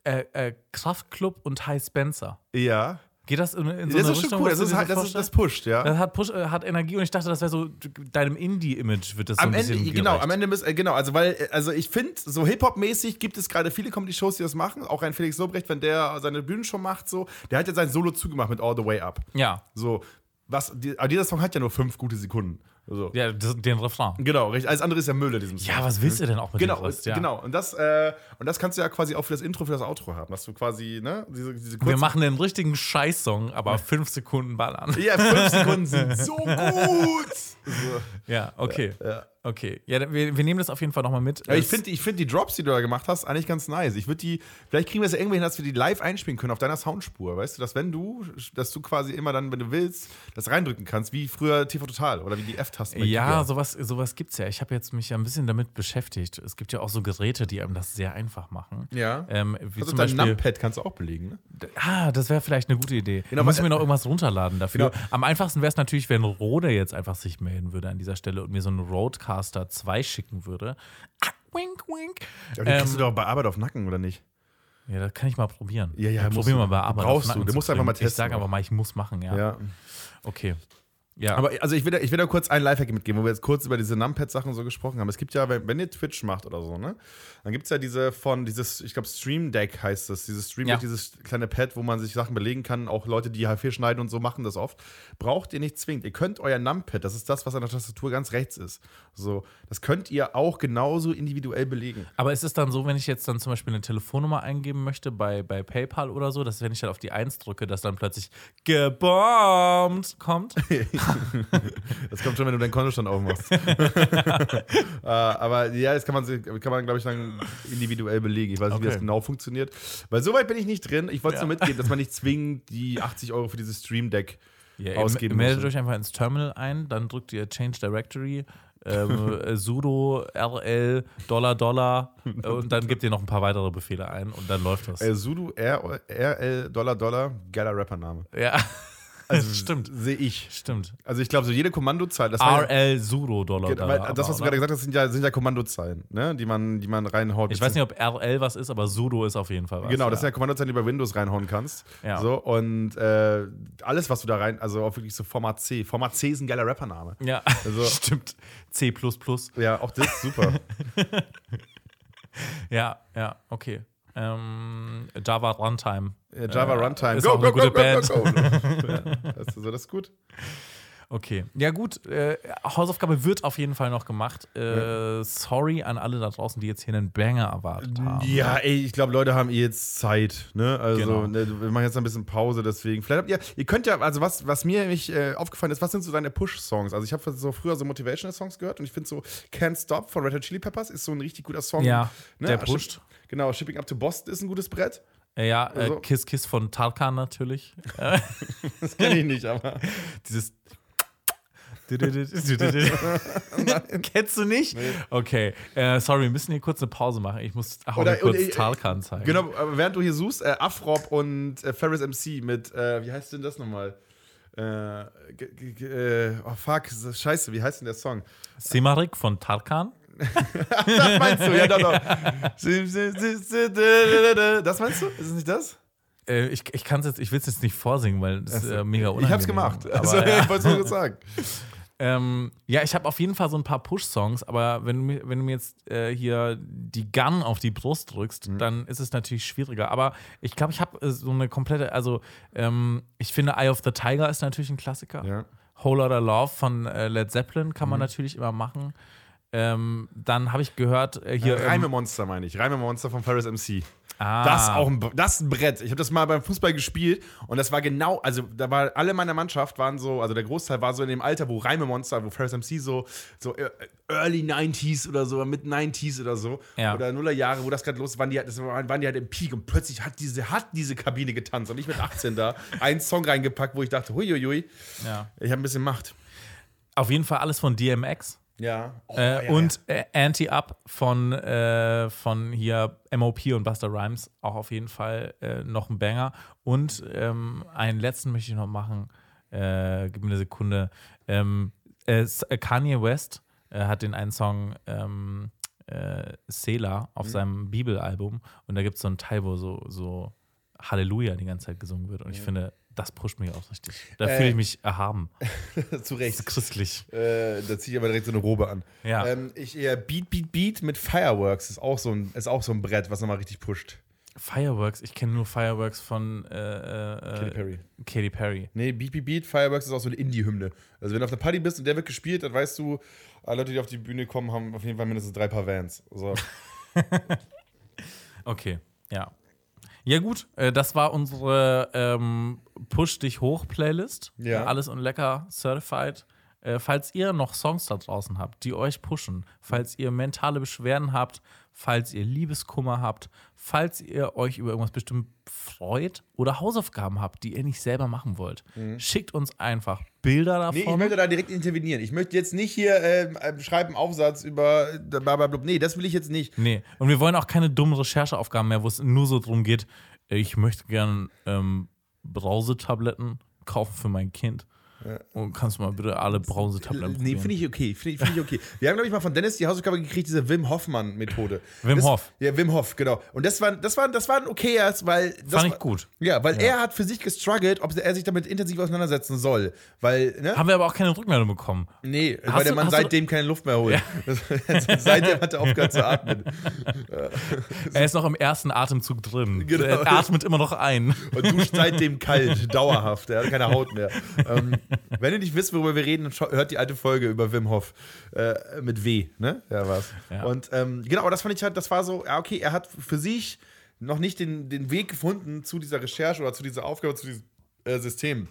äh, äh, Kraftclub und High Spencer. Ja. Geht das in, in so Das eine ist Richtung? schon cool. Das, ist halt, das, ist, das pusht, ja. Das hat, Push, äh, hat Energie und ich dachte, das wäre so deinem Indie-Image wird das so Am ein bisschen Ende, genau, gerecht. am Ende müssen, äh, genau, also weil, äh, also ich finde, so Hip-Hop-mäßig gibt es gerade viele Comedy-Shows, die das machen. Auch ein Felix Lobrecht, wenn der seine Bühnenshow macht, so, der hat ja sein Solo zugemacht mit All the Way Up. Ja, So, was, die, aber dieser Song hat ja nur fünf gute Sekunden. So. ja das, den Refrain. Genau, richtig. Alles andere ist ja Müll in diesem Song. Ja, was willst du denn auch mit Genau, dem Rest? Ja. genau. Und das, äh, und das kannst du ja quasi auch für das Intro, für das Outro haben. Dass du quasi, ne, diese, diese Wir machen den richtigen Scheiß-Song, aber fünf Sekunden ballern. Ja, fünf Sekunden sind so gut. So. Ja, okay. Ja. Okay. Ja, wir, wir nehmen das auf jeden Fall nochmal mit. Ja, ich finde ich find die Drops, die du da gemacht hast, eigentlich ganz nice. Ich würde die, vielleicht kriegen wir es ja irgendwie hin, dass wir die live einspielen können auf deiner Soundspur. Weißt du, dass wenn du, dass du quasi immer dann, wenn du willst, das reindrücken kannst, wie früher TV Total oder wie die F-Tasten. Ja, sowas, sowas gibt es ja. Ich habe jetzt mich ja ein bisschen damit beschäftigt. Es gibt ja auch so Geräte, die einem das sehr einfach machen. Ja. Ähm, wie Also zum dein Beispiel. Numpad kannst du auch belegen, ne? Ah, das wäre vielleicht eine gute Idee. Genau, da müssen wir noch irgendwas runterladen dafür. Genau. Am einfachsten wäre es natürlich, wenn Rode jetzt einfach sich melden würde an dieser Stelle und mir so einen Roadcaster 2 schicken würde. Ah, wink, wink. Ja, den kriegst Ähm, du doch bei Arbeit auf Nacken, oder nicht? Ja, das kann ich mal probieren. Ja, ja, Ich musst probier du. mal bei Arbeit. Brauchst auf Nacken du. Du musst einfach mal kriegen. Ich testen sage aber mal, ich muss machen, ja. Ja. Okay. Ja. Aber also ich will, da, ich will da kurz einen Lifehack mitgeben, wo wir jetzt kurz über diese Numpad-Sachen so gesprochen haben. Es gibt ja, wenn, wenn ihr Twitch macht oder so, ne, dann gibt es ja diese von, dieses, ich glaube, Stream Deck heißt das, dieses Stream Deck, Ja. dieses kleine Pad, wo man sich Sachen belegen kann. Auch Leute, die H4 schneiden und so machen das oft. Braucht ihr nicht zwingend. Ihr könnt euer Numpad, das ist das, was an der Tastatur ganz rechts ist. So, das könnt ihr auch genauso individuell belegen. Aber ist es dann so, wenn ich jetzt dann zum Beispiel eine Telefonnummer eingeben möchte bei, bei PayPal oder so, dass wenn ich dann auf die 1 drücke, dass dann plötzlich gebombt kommt? Das kommt schon, wenn du deinen Kontostand aufmachst. äh, aber ja, das kann man, kann man glaube ich, dann individuell belegen. Ich weiß nicht, wie Okay. das genau funktioniert. Weil so weit bin ich nicht drin. Ich wollte es Ja. nur mitgeben, dass man nicht zwingend die 80 Euro für dieses Stream Deck Ja, ausgeben meldet muss. euch einfach ins Terminal ein, dann drückt ihr Change Directory, ähm, äh, sudo rl Dollar Dollar äh, und dann gebt ihr noch ein paar weitere Befehle ein und dann läuft das. Äh, Sudo RL Dollar Dollar, geiler Rappername. ja, Also Stimmt. Sehe ich. stimmt. Also ich glaube, so jede Kommandozahl, das ja, RL sudo Dollar Genau, Dollar. weil das, was du aber, gerade gesagt hast, sind ja, sind ja Kommandozeilen, ne? die, man, die man reinhaut. Ich weiß nicht, ob RL was ist, aber sudo ist auf jeden Fall was. Genau, das sind ja. ja Kommandozeilen, die du bei Windows reinhauen kannst. Ja. So, und äh, alles, was du da rein, also auch wirklich so Format C. Format C ist ein geiler Rappername. Ja, Also- stimmt. C. Ja, auch das ist super. Ja, ja, okay. Ähm, Java Runtime. Java Äh, Runtime. ist auch eine gute Band. go, go. ja, das, ist, so, das ist gut. Okay. Ja, gut. Äh, Hausaufgabe wird auf jeden Fall noch gemacht. Äh, Sorry an alle da draußen, die jetzt hier einen Banger erwartet haben. Ja, ey, ich glaube, Leute haben eh jetzt Zeit. Ne? Also, Genau. ne, wir machen jetzt ein bisschen Pause, deswegen. Vielleicht habt ihr, ihr könnt ja, also was, was mir nämlich äh, aufgefallen ist, was sind so deine Push-Songs? Also, ich habe so früher so Motivational-Songs gehört und ich finde so Can't Stop von Red Hot Chili Peppers ist so ein richtig guter Song. Ja, ne? der pusht. Genau, Shipping Up to Boston ist ein gutes Brett. Äh, ja, äh, Also- Kiss Kiss von Tarkan natürlich. Das kenne ich nicht, aber. dieses. Kennst du nicht? Okay. Äh, sorry, wir müssen hier kurz eine Pause machen. Ich muss auch Oder- mal kurz äh, Tarkan zeigen. Genau, während du hier suchst, äh, Afrop und äh, Ferris MC mit, äh, wie heißt denn das nochmal? Oh fuck, scheiße, wie heißt denn der Song? Simarik von Tarkan. Das meinst du, ja doch, doch. Das meinst du? Ist es nicht das? Äh, ich ich es jetzt, ich will es jetzt nicht vorsingen, weil das ist äh, mega unangenehm. Ich hab's gemacht. Also, ja. ich wollte es nur sagen. Ähm, ja, ich habe auf jeden Fall so ein paar Push-Songs, aber wenn du, mir- wenn du mir jetzt äh, hier die Gun auf die Brust drückst, Mhm. dann ist es natürlich schwieriger. Aber ich glaube, ich habe äh, so eine komplette, also ähm, ich finde Eye of the Tiger ist natürlich ein Klassiker. Ja. Whole Lotta Love von äh, Led Zeppelin kann Mhm. man natürlich immer machen. Ähm, dann habe ich gehört, äh, hier. ähm, Reimemonster meine ich. Reimemonster von Ferris MC. ah, Das auch ein, das ist ein Brett. Ich habe das mal beim Fußball gespielt und das war genau, also da war alle meiner Mannschaft waren so, also der Großteil war so in dem Alter, wo Reimemonster, wo Ferris MC so, so äh, Early 90s oder so, Mid 90s oder so. Ja. Oder Nullerjahre, wo das gerade los ist, waren die, das waren, waren die halt im Peak und plötzlich hat diese, hat diese Kabine getanzt und ich mit 18 da einen Song reingepackt, wo ich dachte, huiuiui, ja. ich habe ein bisschen Macht. Auf jeden Fall alles von DMX. Ja. Oh, Äh, ja, und äh, Anti-Up von, äh, von hier MOP und Buster Rhymes auch auf jeden Fall äh, noch ein Banger. Und ähm, einen letzten möchte ich noch machen. Äh, gib mir eine Sekunde. Ähm, äh, Kanye West hat den einen Song ähm, äh, Sela auf seinem Bibelalbum. Und da gibt es so einen Teil, wo so, so Halleluja die ganze Zeit gesungen wird. Und ich finde, das pusht mich auch richtig. Da Äh, fühle ich mich erhaben. Zu Recht. Christlich. Äh, da ziehe ich aber direkt so eine Robe an. Ja. Ähm, ich, äh, Beat, Beat, Beat mit Fireworks ist auch so ein, ist auch so ein Brett, was nochmal richtig pusht. Fireworks, ich kenne nur Fireworks von äh, äh, Katy Perry. Katy Perry. Nee, Beat, Beat, Beat, Fireworks ist auch so eine Indie-Hymne. Also, wenn du auf einer Party bist und der wird gespielt, dann weißt du, alle Leute, die auf die Bühne kommen, haben auf jeden Fall mindestens drei Paar Vans. So. Okay, ja. Ja, gut, äh, das war unsere ähm, Push dich hoch Playlist. Ja. Äh, Alles und lecker certified. Äh, falls ihr noch Songs da draußen habt, die euch pushen, falls ihr mentale Beschwerden habt, falls ihr Liebeskummer habt, falls ihr euch über irgendwas bestimmt freut oder Hausaufgaben habt, die ihr nicht selber machen wollt, schickt uns einfach Bilder davon. Mhm. Nee, ich möchte da direkt intervenieren. Ich möchte jetzt nicht hier äh, schreiben Aufsatz über äh, blablabla. Nee, das will ich jetzt nicht. Nee, und wir wollen auch keine dummen Rechercheaufgaben mehr, wo es nur so drum geht, ich möchte gern ähm, Brausetabletten kaufen für mein Kind. Und kannst du mal bitte alle Brausetabletten Nee, finde ich okay. Finde ich, find ich okay. Wir haben, glaube ich, mal von Dennis die Hausaufgabe gekriegt, diese Wim Hoffmann-Methode. Wim das, Hof. Ja, Wim Hof, genau. Und das war, das war, das war ein okayers, weil. Das Fand ich war, gut. Ja, weil er hat für sich gestruggelt, ob er sich damit intensiv auseinandersetzen soll. Weil, ne? Haben wir aber auch keine Rückmeldung bekommen. Nee, Hast weil der du- Mann hast du- seitdem keine Luft mehr holt. seitdem hat er aufgehört zu atmen. Er ist noch im ersten Atemzug drin. Genau. Er atmet immer noch ein. Und duscht seitdem kalt, dauerhaft. Er hat keine Haut mehr. Ähm, wenn ihr nicht wisst, worüber wir reden, hört die alte Folge über Wim Hof äh, mit W, ne? Ja, war's. Ja. Und ähm, genau, aber das fand ich halt, das war so, ja, okay, er hat für sich noch nicht den, den Weg gefunden zu dieser Recherche oder zu dieser Aufgabe, zu diesem äh, System.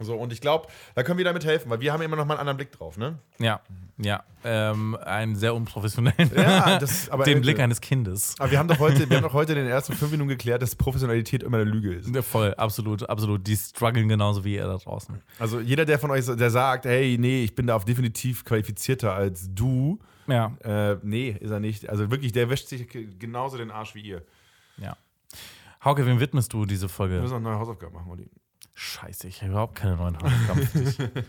So, und ich glaube, da können wir damit helfen, weil wir haben immer noch mal einen anderen Blick drauf, ne? Ja, ja. Ähm, einen sehr unprofessionellen. Ja, das- aber- Den Blick eines Kindes. Aber wir haben doch heute, wir haben doch heute in den ersten fünf Minuten geklärt, dass Professionalität immer eine Lüge ist. Ja, Voll, absolut, absolut. Die strugglen genauso wie ihr da draußen. Also jeder, der von euch, der sagt, hey, nee, ich bin da auf definitiv qualifizierter als du, Ja, äh, nee, ist er nicht. Also wirklich, der wäscht sich genauso den Arsch wie ihr. ja. Hauke, wem widmest du diese Wir Folge? müssen noch neue Hausaufgaben machen, Olli. Scheiße, ich habe überhaupt keine neuen Hausaufgaben.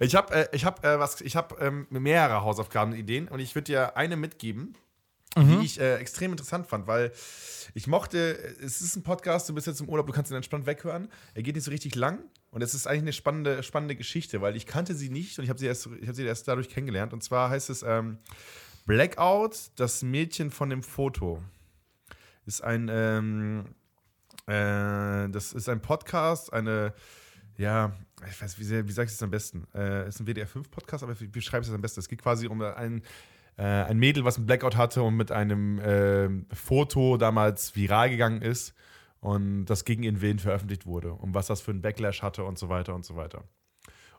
Ich habe äh, ich hab, äh, was, ich hab, ähm, mehrere Hausaufgaben-Ideen und ich würde dir eine mitgeben, die ich äh, extrem interessant fand, weil ich mochte, es ist ein Podcast, du bist jetzt im Urlaub, du kannst ihn entspannt weghören. Er geht nicht so richtig lang und es ist eigentlich eine spannende, spannende Geschichte, weil ich kannte sie nicht und ich habe sie, erst- ich hab sie erst dadurch kennengelernt. Und zwar heißt es ähm, Blackout, das Mädchen von dem Foto. Ist ein, ähm, äh, das ist ein Podcast, eine, ja, ich weiß, wie, wie sage ich es am besten? Äh, ist ein WDR5-Podcast, aber wie beschreibe ich es am besten? Es geht quasi um ein, äh, ein Mädel, was einen Blackout hatte und mit einem ähm, Foto damals viral gegangen ist und das gegen ihren Willen veröffentlicht wurde und was das für einen Backlash hatte und so weiter und so weiter.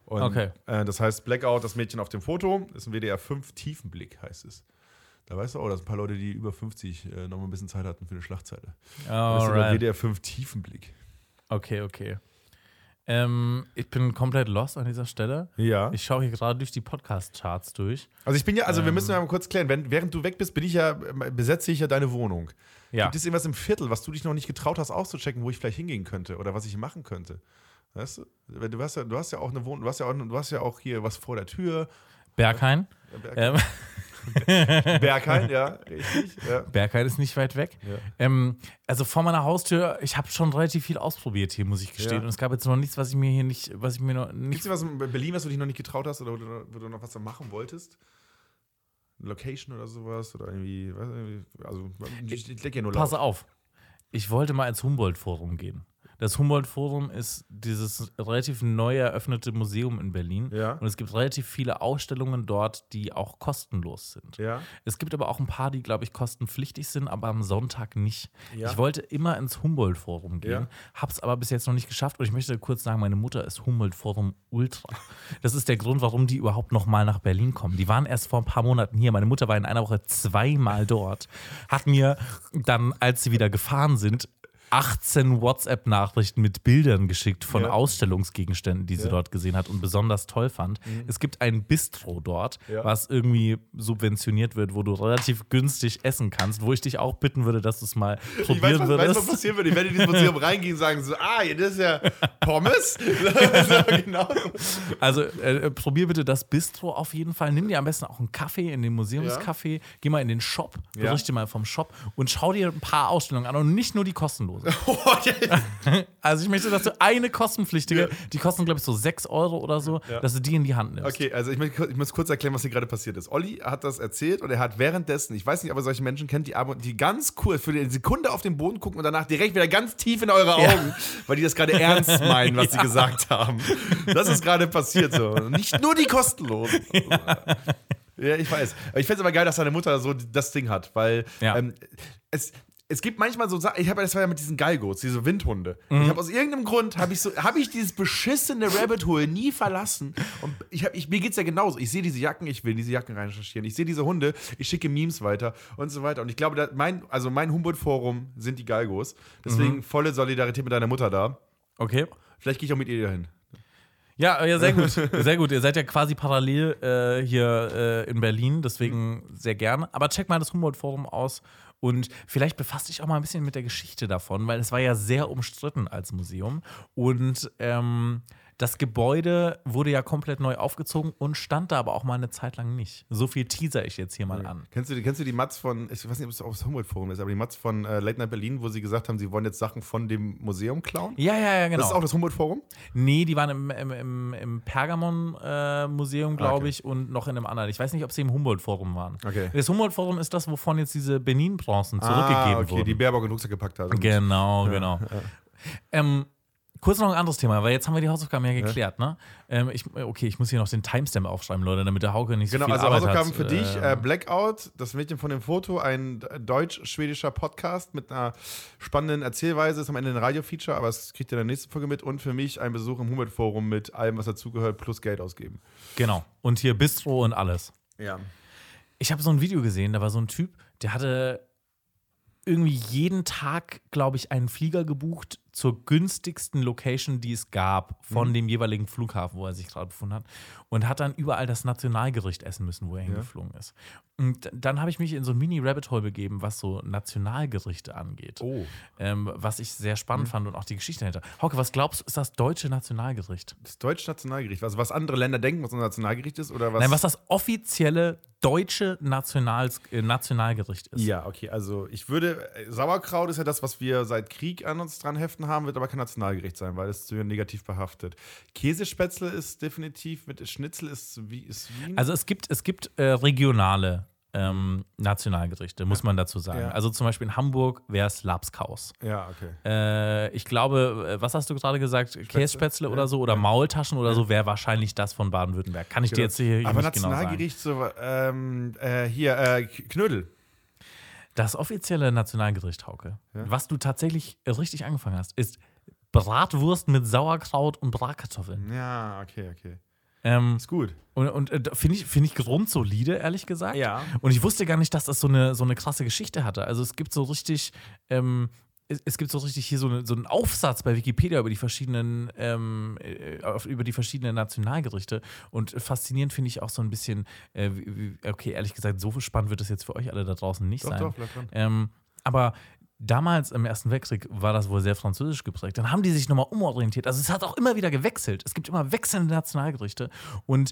Und, Okay. äh, das heißt, Blackout, das Mädchen auf dem Foto, ist ein WDR 5 Tiefenblick, heißt es. Da weißt du auch, das sind ein paar Leute, die über 50 äh, noch mal ein bisschen Zeit hatten für eine Schlagzeile. Das ist der. WDR 5 Tiefenblick. Okay, okay. Ähm, ich bin komplett lost an dieser Stelle. Ja. Ich schaue hier gerade durch die Podcast-Charts durch. Also ich bin ja, also wir Ähm. müssen ja mal kurz klären, wenn, während du weg bist, bin ich ja, äh, besetze ich ja deine Wohnung. Ja. Gibt es irgendwas im Viertel, was du dich noch nicht getraut hast auszuchecken, wo ich vielleicht hingehen könnte oder was ich machen könnte? Weißt du? Du hast ja, du hast ja auch eine Wohnung, du hast ja auch, du hast ja auch hier was vor der Tür. Berghain. Berg, Ähm, Berghain, ja, richtig. Ja. Berghain ist nicht weit weg. Ja. Ähm, also vor meiner Haustür, ich habe schon relativ viel ausprobiert hier, muss ich gestehen. Ja. Und es gab jetzt noch nichts, was ich mir hier nicht, was ich mir noch Gibt nicht. es was in Berlin, was du dich noch nicht getraut hast oder wo du, wo du noch was da machen wolltest? Location oder sowas? Oder irgendwie, also ich, ich leg ja nur Pass laut. auf. Ich wollte mal ins Humboldt-Forum gehen. Das Humboldt-Forum ist dieses relativ neu eröffnete Museum in Berlin. Ja. Und es gibt relativ viele Ausstellungen dort, die auch kostenlos sind. Ja. Es gibt aber auch ein paar, die, glaube ich, kostenpflichtig sind, aber am Sonntag nicht. Ja. Ich wollte immer ins Humboldt-Forum gehen, Ja. hab's aber bis jetzt noch nicht geschafft. Und ich möchte kurz sagen, meine Mutter ist Humboldt-Forum Ultra. Das ist der Grund, warum die überhaupt noch mal nach Berlin kommen. Die waren erst vor ein paar Monaten hier. Meine Mutter war in einer Woche zweimal dort. Hat mir dann, als sie wieder gefahren sind, 18 WhatsApp-Nachrichten mit Bildern geschickt von Ja. Ausstellungsgegenständen, die sie Ja. Mhm. dort gesehen hat und besonders toll fand. Es gibt ein Bistro dort, Ja. was irgendwie subventioniert wird, wo du relativ günstig essen kannst, wo ich dich auch bitten würde, dass du es mal Ich weiß, probieren was, würdest. weiß, was passieren würde. Ich werde in dieses Museum reingehen und sagen so, ah, das ist ja Pommes. genau. Also äh, probier bitte das Bistro auf jeden Fall. Nimm dir am besten auch einen Kaffee in den Museumscafé. Geh mal in den Shop, berichte mal vom Shop und schau dir ein paar Ausstellungen an und nicht nur die kostenlose. Ja. Also ich möchte, dass du eine kostenpflichtige, die kosten glaube ich so 6 Euro oder so, Ja. dass du die in die Hand nimmst. Okay, also ich, ich muss kurz erklären, was hier gerade passiert ist. Olli hat das erzählt und er hat währenddessen, ich weiß nicht, ob ihr solche Menschen kennt, die, aber- die ganz kurz für eine Sekunde auf den Boden gucken und danach direkt wieder ganz tief in eure Augen, weil die das gerade ernst meinen, was sie gesagt haben. Das ist gerade passiert so. Nicht nur die kostenlosen. Ja, ich weiß. Ich finde es aber geil, dass deine Mutter so das Ding hat, weil Ja. ähm, es, es gibt manchmal so Sachen, ich habe das war ja mit diesen Galgos, diese Windhunde. Ich habe aus irgendeinem Grund habe ich so habe ich dieses beschissene Rabbit Hole nie verlassen und ich hab, ich mir geht's ja genauso. Ich sehe diese Jacken, ich will in diese Jacken recherchieren. Ich sehe diese Hunde, ich schicke Memes weiter und so weiter und ich glaube, mein also mein Humboldt Forum sind die Galgos. Deswegen volle Solidarität mit deiner Mutter da. Okay. Vielleicht gehe ich auch mit ihr dahin. Ja, ja, sehr gut. Sehr gut. Ihr seid ja quasi parallel äh, hier äh, in Berlin, deswegen sehr gerne. Aber check mal das Humboldt-Forum aus und vielleicht befasst dich auch mal ein bisschen mit der Geschichte davon, weil es war ja sehr umstritten als Museum. Und ähm, Das Gebäude wurde ja komplett neu aufgezogen und stand da aber auch mal eine Zeit lang nicht. So viel teaser ich jetzt hier mal an. Kennst du, kennst du die Mats von, ich weiß nicht, ob es aufs Humboldt-Forum ist, aber die Mats von äh, Late Night Berlin, wo sie gesagt haben, sie wollen jetzt Sachen von dem Museum klauen? Ja, ja, ja, genau. Das ist auch das Humboldt-Forum? Nee, die waren im, im, im, im Pergamon-Museum, glaube Ah, Okay. ich, und noch in einem anderen. Ich weiß nicht, ob sie im Humboldt-Forum waren. Okay. Das Humboldt-Forum ist das, wovon jetzt diese Benin-Bronzen zurückgegeben ah, okay, wurden. die Baerbock in den Rucksack gepackt hat. Genau, genau. Ähm, kurz noch ein anderes Thema, weil jetzt haben wir die Hausaufgaben ja geklärt, ne? Ähm, ich, okay, ich muss hier noch den Timestamp aufschreiben, Leute, damit der Hauke nicht so Genau, viel also Arbeit Hausaufgaben hat. für dich. Äh, Äh, Blackout, das Mädchen von dem Foto, ein deutsch-schwedischer Podcast mit einer spannenden Erzählweise. Ist am Ende ein Radio-Feature, aber das kriegt ihr in der nächsten Folge mit. Und für mich ein Besuch im Humboldt-Forum mit allem, was dazugehört, plus Geld ausgeben. genau. Und hier Bistro und alles. Ja. Ich habe so ein Video gesehen, da war so ein Typ, der hatte irgendwie jeden Tag, glaube ich, einen Flieger gebucht zur günstigsten Location, die es gab, von dem jeweiligen Flughafen, wo er sich gerade befunden hat. Und hat dann überall das Nationalgericht essen müssen, wo er hingeflogen ist. Und dann habe ich mich in so ein Mini-Rabbit-Hole begeben, was so Nationalgerichte angeht. Oh. Ähm, was ich sehr spannend fand und auch die Geschichte dahinter. Hauke, was glaubst du, ist das deutsche Nationalgericht? Das deutsche Nationalgericht. Also, was andere Länder denken, was unser Nationalgericht ist? Oder was? Nein, was das offizielle deutsche Nationals äh, Nationalgericht ist. Ja, okay. Also, ich würde. äh, Sauerkraut ist ja das, was wir seit Krieg an uns dran heften haben, wird aber kein Nationalgericht sein, weil es zu negativ behaftet. Käsespätzle ist definitiv mit Schnitzel ist wie ist Wien. Also es gibt, es gibt äh, regionale ähm, Nationalgerichte, muss man dazu sagen. Ja. Also zum Beispiel in Hamburg wäre es Lapskaus. ja, okay. Äh, ich glaube, äh, was hast du gerade gesagt? Kässpätzle oder so oder Maultaschen oder so wäre wahrscheinlich das von Baden-Württemberg. Kann ich dir jetzt hier, aber nicht genau sagen. Nationalgericht, so, ähm, äh, hier, äh, Knödel. Das offizielle Nationalgericht, Hauke, was du tatsächlich richtig angefangen hast, ist Bratwurst mit Sauerkraut und Bratkartoffeln. Ja, okay, okay. Ähm, Ist gut. Und, und äh, finde ich, find ich grundsolide, ehrlich gesagt. Ja. Und ich wusste gar nicht, dass das so eine, so eine krasse Geschichte hatte. Also es gibt so richtig, ähm, es, es gibt so richtig hier so, eine, so einen Aufsatz bei Wikipedia über die verschiedenen, ähm, äh, über die verschiedenen Nationalgerichte. Und faszinierend finde ich auch so ein bisschen, äh, okay, ehrlich gesagt, so spannend wird das jetzt für euch alle da draußen nicht Doch, sein. doch. Ähm, aber damals im Ersten Weltkrieg war das wohl sehr französisch geprägt. Dann haben die sich nochmal umorientiert. Also es hat auch immer wieder gewechselt. Es gibt immer wechselnde Nationalgerichte. Und,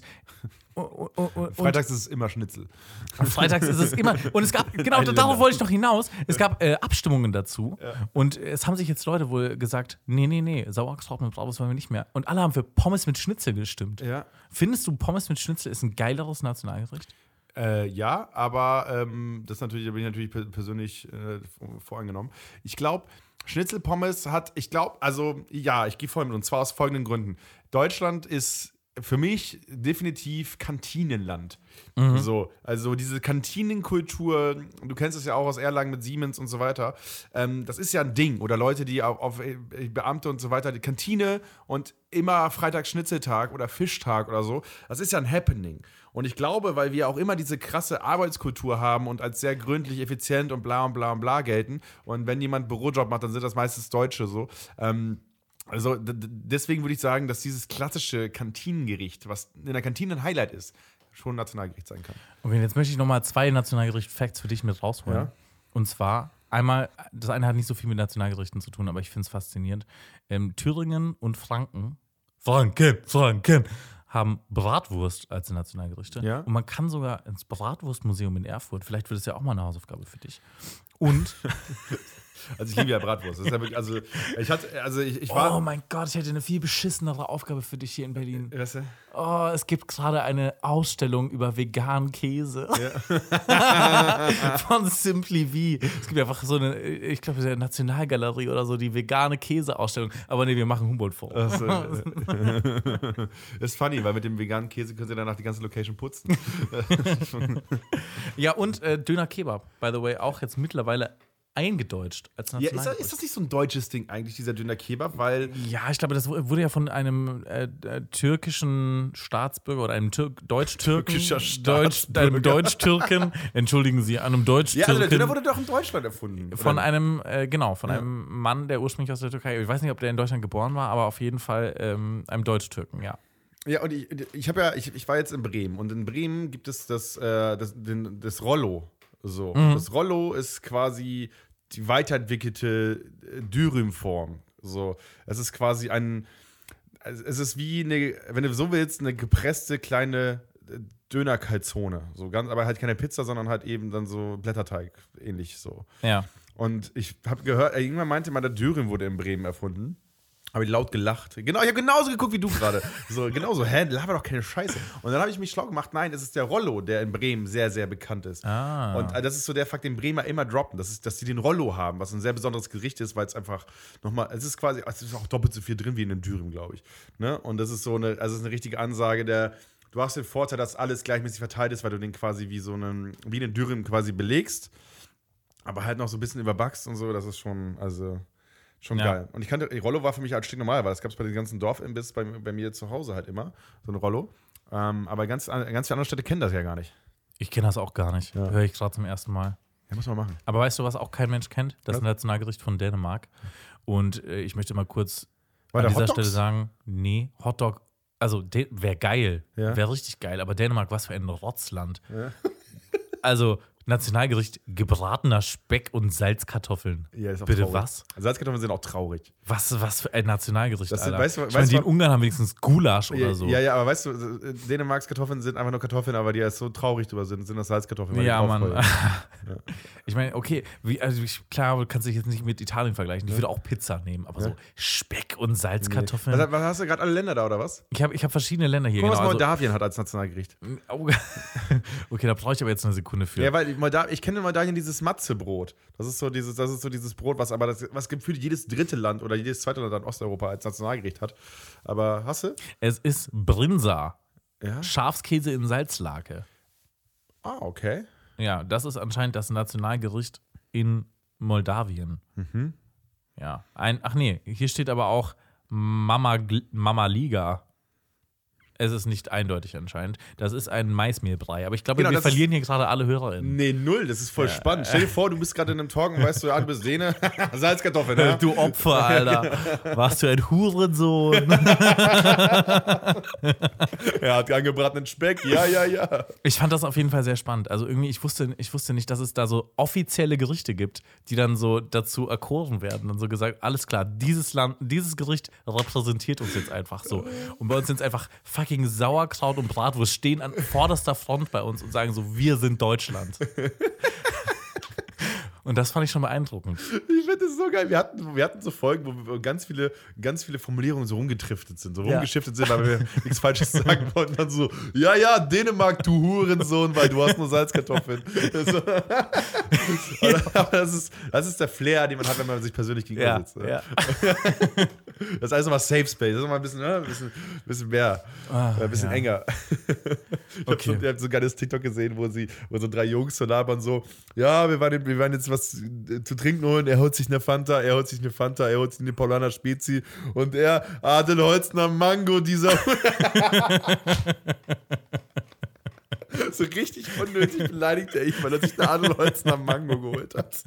und, und, Freitags ist es immer Schnitzel. Freitags ist es immer. Und es gab, genau, darauf wollte ich noch hinaus. Es gab äh, Abstimmungen dazu. Und es haben sich jetzt Leute wohl gesagt: Nee, nee, nee, Sauerkraut mit Bratwurst wollen wir nicht mehr. Und alle haben für Pommes mit Schnitzel gestimmt. Ja. Findest du, Pommes mit Schnitzel ist ein geileres Nationalgericht? Äh, ja, aber ähm, das natürlich, da bin ich natürlich per- persönlich äh, voreingenommen. Ich glaube, Schnitzelpommes hat, ich glaube, also ja, ich gehe voll mit und zwar aus folgenden Gründen. Deutschland ist für mich definitiv Kantinenland. So, also diese Kantinenkultur, du kennst es ja auch aus Erlangen mit Siemens und so weiter. Ähm, das ist ja ein Ding. Oder Leute, die auf, auf äh, Beamte und so weiter, die Kantine und immer Freitag Schnitzeltag oder Fischtag oder so. Das ist ja ein Happening. Und ich glaube, weil wir auch immer diese krasse Arbeitskultur haben und als sehr gründlich, effizient und bla und bla und bla gelten. Und wenn jemand Bürojob macht, dann sind das meistens Deutsche so. Ähm, also deswegen würde ich sagen, dass dieses klassische Kantinengericht, was in der Kantine ein Highlight ist, schon ein Nationalgericht sein kann. Okay, jetzt möchte ich nochmal zwei Nationalgericht-Facts für dich mit rausholen. Ja. Und zwar einmal, das eine hat nicht so viel mit Nationalgerichten zu tun, aber ich finde es faszinierend. Ähm, Thüringen und Franken, Franken, Franken, haben Bratwurst als Nationalgerichte. Ja. Und man kann sogar ins Bratwurstmuseum in Erfurt, vielleicht wird es ja auch mal eine Hausaufgabe für dich. Und, Also ich liebe ja Bratwurst. Das ja wirklich, also ich hatte, also ich, ich war. oh mein Gott, ich hätte eine viel beschissenere Aufgabe für dich hier in Berlin. Weißt du? Oh, es gibt gerade eine Ausstellung über veganen Käse. Von Simply V. Es gibt einfach so eine, ich glaube, der Nationalgalerie oder so, die vegane Käseausstellung. Aber nee, wir machen Humboldt vor. Äh, ist funny, weil mit dem veganen Käse können sie danach die ganze Location putzen. Ja, und äh, Döner Kebab, by the way, auch jetzt mittlerweile eingedeutscht als Ja, ist, das, ist das nicht so ein deutsches Ding eigentlich, dieser Döner Kebab? Weil Ja, ich glaube, das wurde ja von einem äh, äh, türkischen Staatsbürger oder einem Tür Deutsch-Türken. Türkischer Deutsch, Staatsbürger. einem Deutsch-Türken. Entschuldigen Sie, einem ja, Deutsch-Türken. also der Döner wurde doch in Deutschland erfunden. Von Oder? einem, äh, genau, von einem Mann, der ursprünglich aus der Türkei, ich weiß nicht, ob der in Deutschland geboren war, aber auf jeden Fall ähm, einem Deutsch-Türken, ja. Ja, und ich, ich habe ja, ich, ich war jetzt in Bremen und in Bremen gibt es das, äh, das, den, das Rollo. So. Das Rollo ist quasi die weiterentwickelte äh, Dürüm-Form. So. Es ist quasi ein, es ist wie eine, wenn du so willst, eine gepresste kleine äh, Döner-Kalzone. So ganz, aber halt keine Pizza, sondern halt eben dann so Blätterteig, ähnlich so. Ja. Und ich habe gehört, äh, irgendwann meinte man, der Dürüm wurde in Bremen erfunden. Habe ich laut gelacht. Genau, ich habe genauso geguckt wie du gerade. So, genauso, hä, laber doch keine Scheiße. Und dann habe ich mich schlau gemacht, nein, es ist der Rollo, der in Bremen sehr, sehr bekannt ist. Ah. Und äh, das ist so der Fakt, den Bremer immer droppen, das ist, dass sie den Rollo haben, was ein sehr besonderes Gericht ist, weil es einfach nochmal, es ist quasi, es ist auch doppelt so viel drin wie in einem Dürüm, glaube ich. Ne? Und das ist so eine, also es ist eine richtige Ansage der, du hast den Vorteil, dass alles gleichmäßig verteilt ist, weil du den quasi wie so einen, wie einen Dürüm quasi belegst, aber halt noch so ein bisschen überbackst und so, das ist schon, also schon Ja. geil. Und ich kannte, die Rollo war für mich halt stinknormal, weil das gab es bei den ganzen Dorfimbiss bei, bei mir zu Hause halt immer, so eine Rollo. Ähm, aber ganz, ganz viele andere Städte kennen das ja gar nicht. Ich kenne das auch gar nicht. Ja. Höre ich gerade zum ersten Mal. Ja, muss man machen. Aber weißt du, was auch kein Mensch kennt? Das Was? Nationalgericht von Dänemark. Und äh, ich möchte mal kurz War an dieser Hotdogs? Stelle sagen, nee, Hotdog, also wäre geil, Ja. wäre richtig geil, aber Dänemark, was für ein Rotzland. Ja. Also Nationalgericht gebratener Speck und Salzkartoffeln. Ja, ist auch Bitte traurig. was? Salzkartoffeln sind auch traurig. Was, was für ein Nationalgericht, Das sind- Alter. weißt du- ich meine, weißt die du- in Ungarn haben wenigstens Gulasch Ja, oder so. ja, ja, aber weißt du, äh, Dänemarks Kartoffeln sind einfach nur Kartoffeln, aber die erst so traurig drüber sind, sind das Salzkartoffeln. die Ja, Mann. aufrollen. Ich meine, okay, wie, also ich, klar, du kannst dich jetzt nicht mit Italien vergleichen. Ich würde auch Pizza nehmen, aber so Speck und Salzkartoffeln. Was, was hast du gerade alle Länder da, oder was? Ich habe ich hab verschiedene Länder hier. Guck mal, was genau, also, Moldawien hat als Nationalgericht. oh, okay, da brauche ich aber jetzt eine Sekunde für. Ja, weil Molda ich kenne in Moldawien dieses Matzebrot. Das ist so dieses, das ist so dieses Brot, was aber das, was gefühlt jedes dritte Land oder jedes zweite Land in Osteuropa als Nationalgericht hat. Aber hast du? es ist Brinza. Ja. Schafskäse in Salzlake. Ah, okay. Ja, das ist anscheinend das Nationalgericht in Moldawien. Mhm. Ja. Ein, ach nee, hier steht aber auch Mama, Mama Liga. Es ist nicht eindeutig anscheinend. Das ist ein Maismehlbrei. Aber ich glaube, Genau, wir verlieren hier gerade alle HörerInnen. Nee, null, das ist voll spannend. Stell dir vor, du bist gerade in einem Talk und weißt du, ja, du bist Sehne. Salzkartoffeln, ne? Du Opfer, Alter. Warst du ein Hurensohn? Er hat angebratenen Speck. Ja, ja, ja. Ich fand das auf jeden Fall sehr spannend. Also irgendwie, ich wusste, ich wusste nicht, dass es da so offizielle Gerichte gibt, die dann so dazu erkoren werden und so gesagt, alles klar, dieses Land, dieses Gericht repräsentiert uns jetzt einfach so. Und bei uns sind es einfach fucking Sauerkraut und Bratwurst stehen an vorderster Front bei uns und sagen so, wir sind Deutschland. Und das fand ich schon beeindruckend. Ich finde das so geil. Wir hatten, wir hatten so Folgen, wo wir ganz viele, ganz viele Formulierungen so rumgetriftet sind, so Ja. rumgeschiftet sind, weil wir nichts Falsches sagen wollten. Dann so, ja, ja, Dänemark, du Hurensohn, weil du hast nur Salzkartoffeln. So. Aber das ist, das ist der Flair, den man hat, wenn man sich persönlich gegenüber sitzt. ne? Das ist alles nochmal Safe Space. Das ist nochmal ein bisschen, ne, ein bisschen, ein bisschen mehr, äh, ein bisschen Ah, ja. enger. Ich habe so, Okay. hab so ein geiles TikTok gesehen, wo sie, wo so drei Jungs so labern, so, ja, wir waren, wir waren jetzt was äh, zu trinken holen, er holt sich eine Fanta, er holt sich eine Fanta, er holt sich eine Paulaner Spezi und er, Adelholzner Mango, dieser. so richtig unnötig beleidigt er ich, weil er sich eine Adelholzner Mango geholt hat.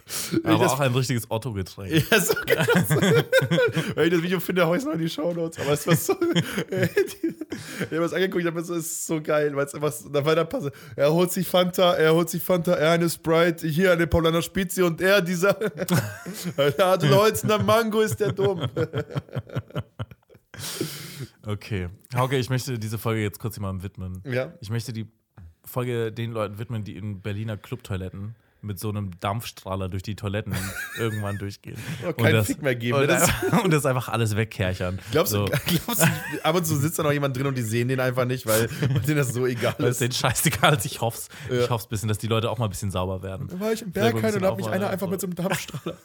Aber auch ein richtiges Otto-Getränk. Ja, so krass. Wenn ich das Video finde, hau ich es noch in die Shownotes. Aber es war so. ich habe es angeguckt, ich habe es ist so geil, weil es einfach da weiter passe. Er holt sich Fanta, er holt sich Fanta, er eine Sprite, hier eine Paulaner Spezi und er dieser. er hat Leutner Mango, ist der dumm. Okay. Hauke, ich möchte diese Folge jetzt kurz jemandem widmen. Ja. Ich möchte die Folge den Leuten widmen, die in Berliner Clubtoiletten mit so einem Dampfstrahler durch die Toiletten irgendwann durchgehen. Oh, keinen Fick mehr geben, Und das- das, und das einfach alles wegkerchern. Glaubst, so, du, glaubst du, ab und zu sitzt da noch jemand drin und die sehen den einfach nicht, weil denen das so egal ist. denen scheißegal ist. Ich hoffe es Ja. ich hoff's ein bisschen, dass die Leute auch mal ein bisschen sauber werden. Da war ich im Berghain und hat mich einer einfach so. mit so einem Dampfstrahler.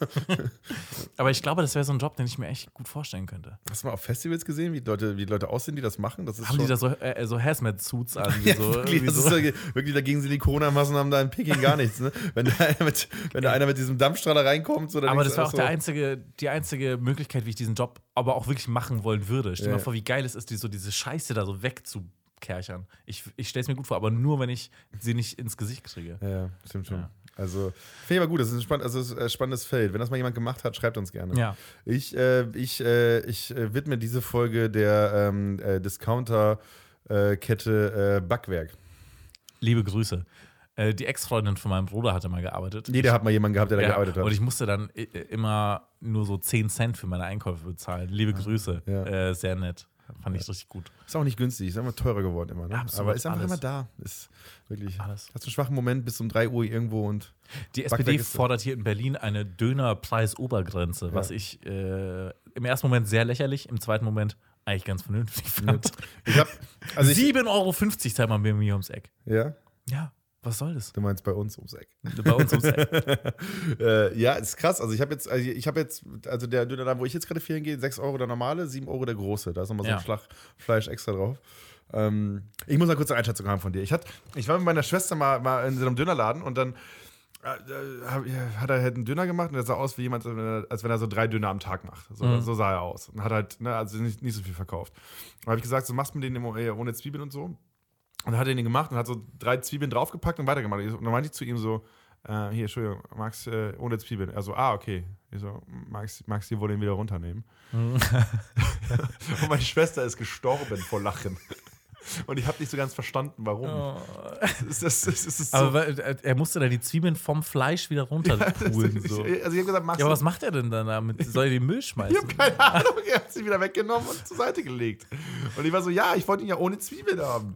Aber ich glaube, das wäre so ein Job, den ich mir echt gut vorstellen könnte. Hast du mal auf Festivals gesehen, wie Leute, wie Leute aussehen, die das machen? Das Haben die da so, äh, so Hazmat-Suits an? Ja, so, wirklich, das so. ist wirklich dagegen sind die Corona-Maßnahmen da in Peking gar nichts. Ne? Wenn, da einer mit, wenn da einer mit diesem Dampfstrahler reinkommt, so, Aber das war auch so, der einzige, die einzige Möglichkeit, wie ich diesen Job aber auch wirklich machen wollen würde. Stell dir Ja. mal vor, wie geil es ist, die, so diese Scheiße da so wegzukerchern. Ich, ich stelle es mir gut vor, aber nur, wenn ich sie nicht ins Gesicht kriege. Ja, stimmt schon. Ja. Also, finde ich aber gut, das ist ein, spann also, ist ein spannendes Feld. Wenn das mal jemand gemacht hat, schreibt uns gerne. Ja. Ich, äh, ich, äh, ich äh, widme diese Folge der ähm, äh, Discounter-Kette äh, Backwerk. Liebe Grüße. Äh, die Ex-Freundin von meinem Bruder hatte mal gearbeitet. Jeder hat mal jemanden gehabt, der da Ja, gearbeitet hat. Und ich musste dann i- immer nur so 10 Cent für meine Einkäufe bezahlen. Liebe Grüße. Ja. Äh, sehr nett. Fand ich richtig gut. Ist auch nicht günstig, ist immer teurer geworden immer. Ne? Absolut, Aber ist einfach alles. immer da. Ist wirklich. Alles. Hast du einen schwachen Moment bis um 3 Uhr irgendwo und. Die SPD fordert hier in Berlin eine Dönerpreisobergrenze, was ich äh, im ersten Moment sehr lächerlich, im zweiten Moment eigentlich ganz vernünftig fand. Ich hab. Also ich, 7,50 Euro zahlt man bei mir ums Eck. ja, Ja, was soll das? du meinst bei uns ums Eck. Bei uns ums Eck. äh, ja, ist krass. Also ich habe jetzt, also ich habe jetzt, also der Döner, da, wo ich jetzt gerade fehlen gehe, 6 Euro der normale, 7 Euro der große. Da ist nochmal so Ja. ein Schlag Fleisch extra drauf. Ähm, ich muss mal kurz eine Einschätzung haben von dir. Ich, hat, ich war mit meiner Schwester mal, mal in so einem Dönerladen und dann äh, äh, hat er halt einen Döner gemacht und der sah aus wie jemand, als wenn er- so drei Döner am Tag macht. So, Mhm. so sah er aus. Und hat halt, ne, also nicht, nicht so viel verkauft. Und habe ich gesagt, so machst du mir den immer, äh, ohne Zwiebeln und so. Und dann hat er den gemacht und hat so drei Zwiebeln draufgepackt und weitergemacht. Und dann meinte ich zu ihm so, äh, hier, Entschuldigung, magst äh, ohne Zwiebeln? Er so, ah, okay. Ich so, magst, magst du wohl den wieder runternehmen? und meine Schwester ist gestorben vor Lachen. Und ich habe nicht so ganz verstanden, warum. Das ist, das, das ist so. Aber äh, er musste dann die Zwiebeln vom Fleisch wieder runterpulen. so. Also ich habe gesagt, machst Ja, aber was macht er denn dann damit? Soll er den Müll Ich schmeißen? habe keine Ahnung, er hat sie wieder weggenommen und zur Seite gelegt. Und ich war so, ja, ich wollte ihn ja ohne Zwiebeln haben.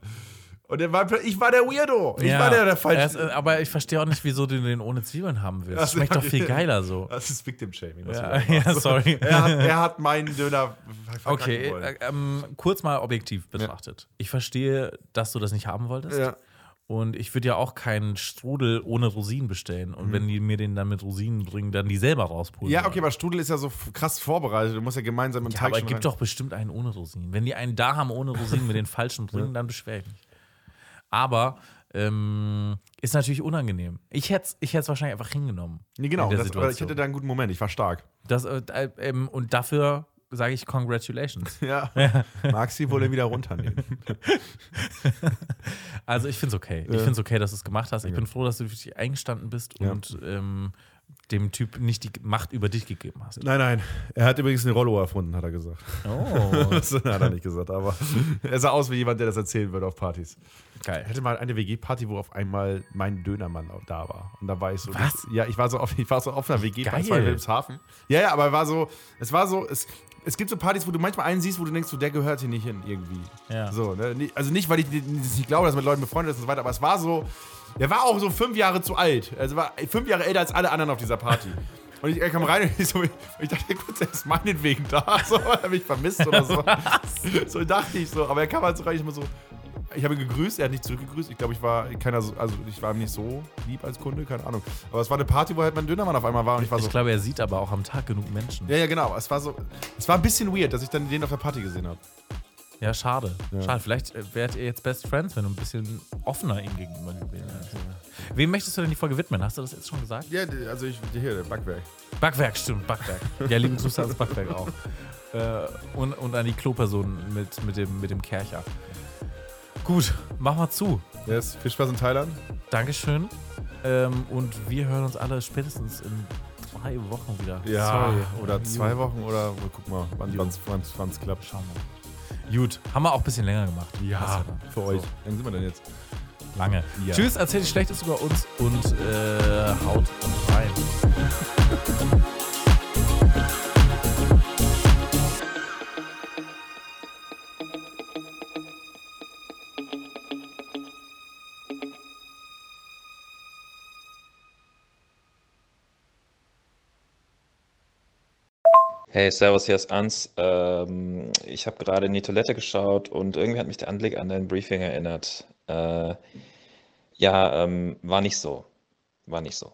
Und er war, ich war der Weirdo. Ich Ja. war der, der Er falsche. äh, aber ich verstehe auch nicht, wieso du den ohne Zwiebeln haben willst. So, Schmeckt doch viel geiler so. Das ist Victim Shaming. Ja, ja, sorry. Er hat, er hat meinen Döner Okay, äh, ähm, kurz mal objektiv betrachtet. Ich verstehe, dass du das nicht haben wolltest. Ja. Und ich würde ja auch keinen Strudel ohne Rosinen bestellen. Und wenn die mir den dann mit Rosinen bringen, dann die selber rauspulen. Mhm. Ja, okay, aber Strudel ist ja so krass vorbereitet. Du musst ja gemeinsam im Ja, Teig aber es gibt rein- doch bestimmt einen ohne Rosinen. Wenn die einen da haben ohne Rosinen mit den falschen bringen, dann beschwere ich mich. Aber ähm, ist natürlich unangenehm. Ich hätte es ich hätt's wahrscheinlich einfach hingenommen. Nee, genau. Das, ich hatte da einen guten Moment. Ich war stark. Das, äh, äh, ähm, und dafür sage ich Congratulations. Ja. Magst du wohl wieder runternehmen? Also ich finde es okay. Ich finde es okay, dass du es gemacht hast. Ich bin froh, dass du wirklich eingestanden bist Ja. und ähm, dem Typ nicht die Macht über dich gegeben hast. Nein, nein. Er hat übrigens eine Rollo erfunden, hat er gesagt. Oh, Das hat er nicht gesagt, aber er sah aus wie jemand, der das erzählen würde auf Partys. Ich geil. hatte mal eine WG-Party, wo auf einmal mein Dönermann da war. Und da war ich so. Was? Ja, ich war so auf, ich war so auf einer WG-Party. Geil. In Wilhelmshaven. Ja, ja, aber war so, es war so, es, es gibt so Partys, wo du manchmal einen siehst, wo du denkst, so, der gehört hier nicht hin irgendwie. Ja. So, ne? Also nicht, weil ich nicht glaube, dass man mit Leuten befreundet ist und so weiter, aber es war so, der war auch so fünf Jahre zu alt. Also war fünf Jahre älter als alle anderen auf dieser Party. Und ich, er kam rein und ich, so, ich dachte kurz, er ist meinetwegen da. So, er hat mich vermisst oder so. So dachte ich so. Aber er kam halt so rein, ich immer so. Ich habe ihn gegrüßt, er hat nicht zurückgegrüßt. Ich glaube, ich war keiner so, also ich war ihm nicht so lieb als Kunde, keine Ahnung. Aber es war eine Party, wo halt mein Dönermann auf einmal war und ich war so. Ich glaube, er sieht aber auch am Tag genug Menschen. ja, ja, genau. Es war so. Es war ein bisschen weird, dass ich dann den auf der Party gesehen habe. Ja, schade. Ja. Schade. Vielleicht äh, wärt ihr jetzt Best Friends, wenn du ein bisschen offener ihm gegenüber gewesen wärst. Wem möchtest du denn die Folge widmen? Hast du das jetzt schon gesagt? Ja, also ich, hier, der Backwerk. Backwerk, stimmt, Backwerk. Ja, liebe Grüße ans Backwerk auch. Äh, und, und an die Kloperson mit, mit, dem, mit dem Kercher. Gut, mach mal zu. Yes, viel Spaß in Thailand. Dankeschön. Ähm, und wir hören uns alle spätestens in drei Wochen wieder. Sorry. oder zwei. Wochen oder guck mal, wann es klappt. Schauen wir mal. Gut, haben wir auch ein bisschen länger gemacht. Ja, für euch. Wie lange sind wir denn jetzt? Lange. Ja. Tschüss, erzählt Schlechtes über uns und äh, haut uns rein. Hey, Servus, hier ist Ans. Ähm, ich habe gerade in die Toilette geschaut und irgendwie hat mich der Anblick an dein Briefing erinnert. Äh, ja, ähm, war nicht so. War nicht so.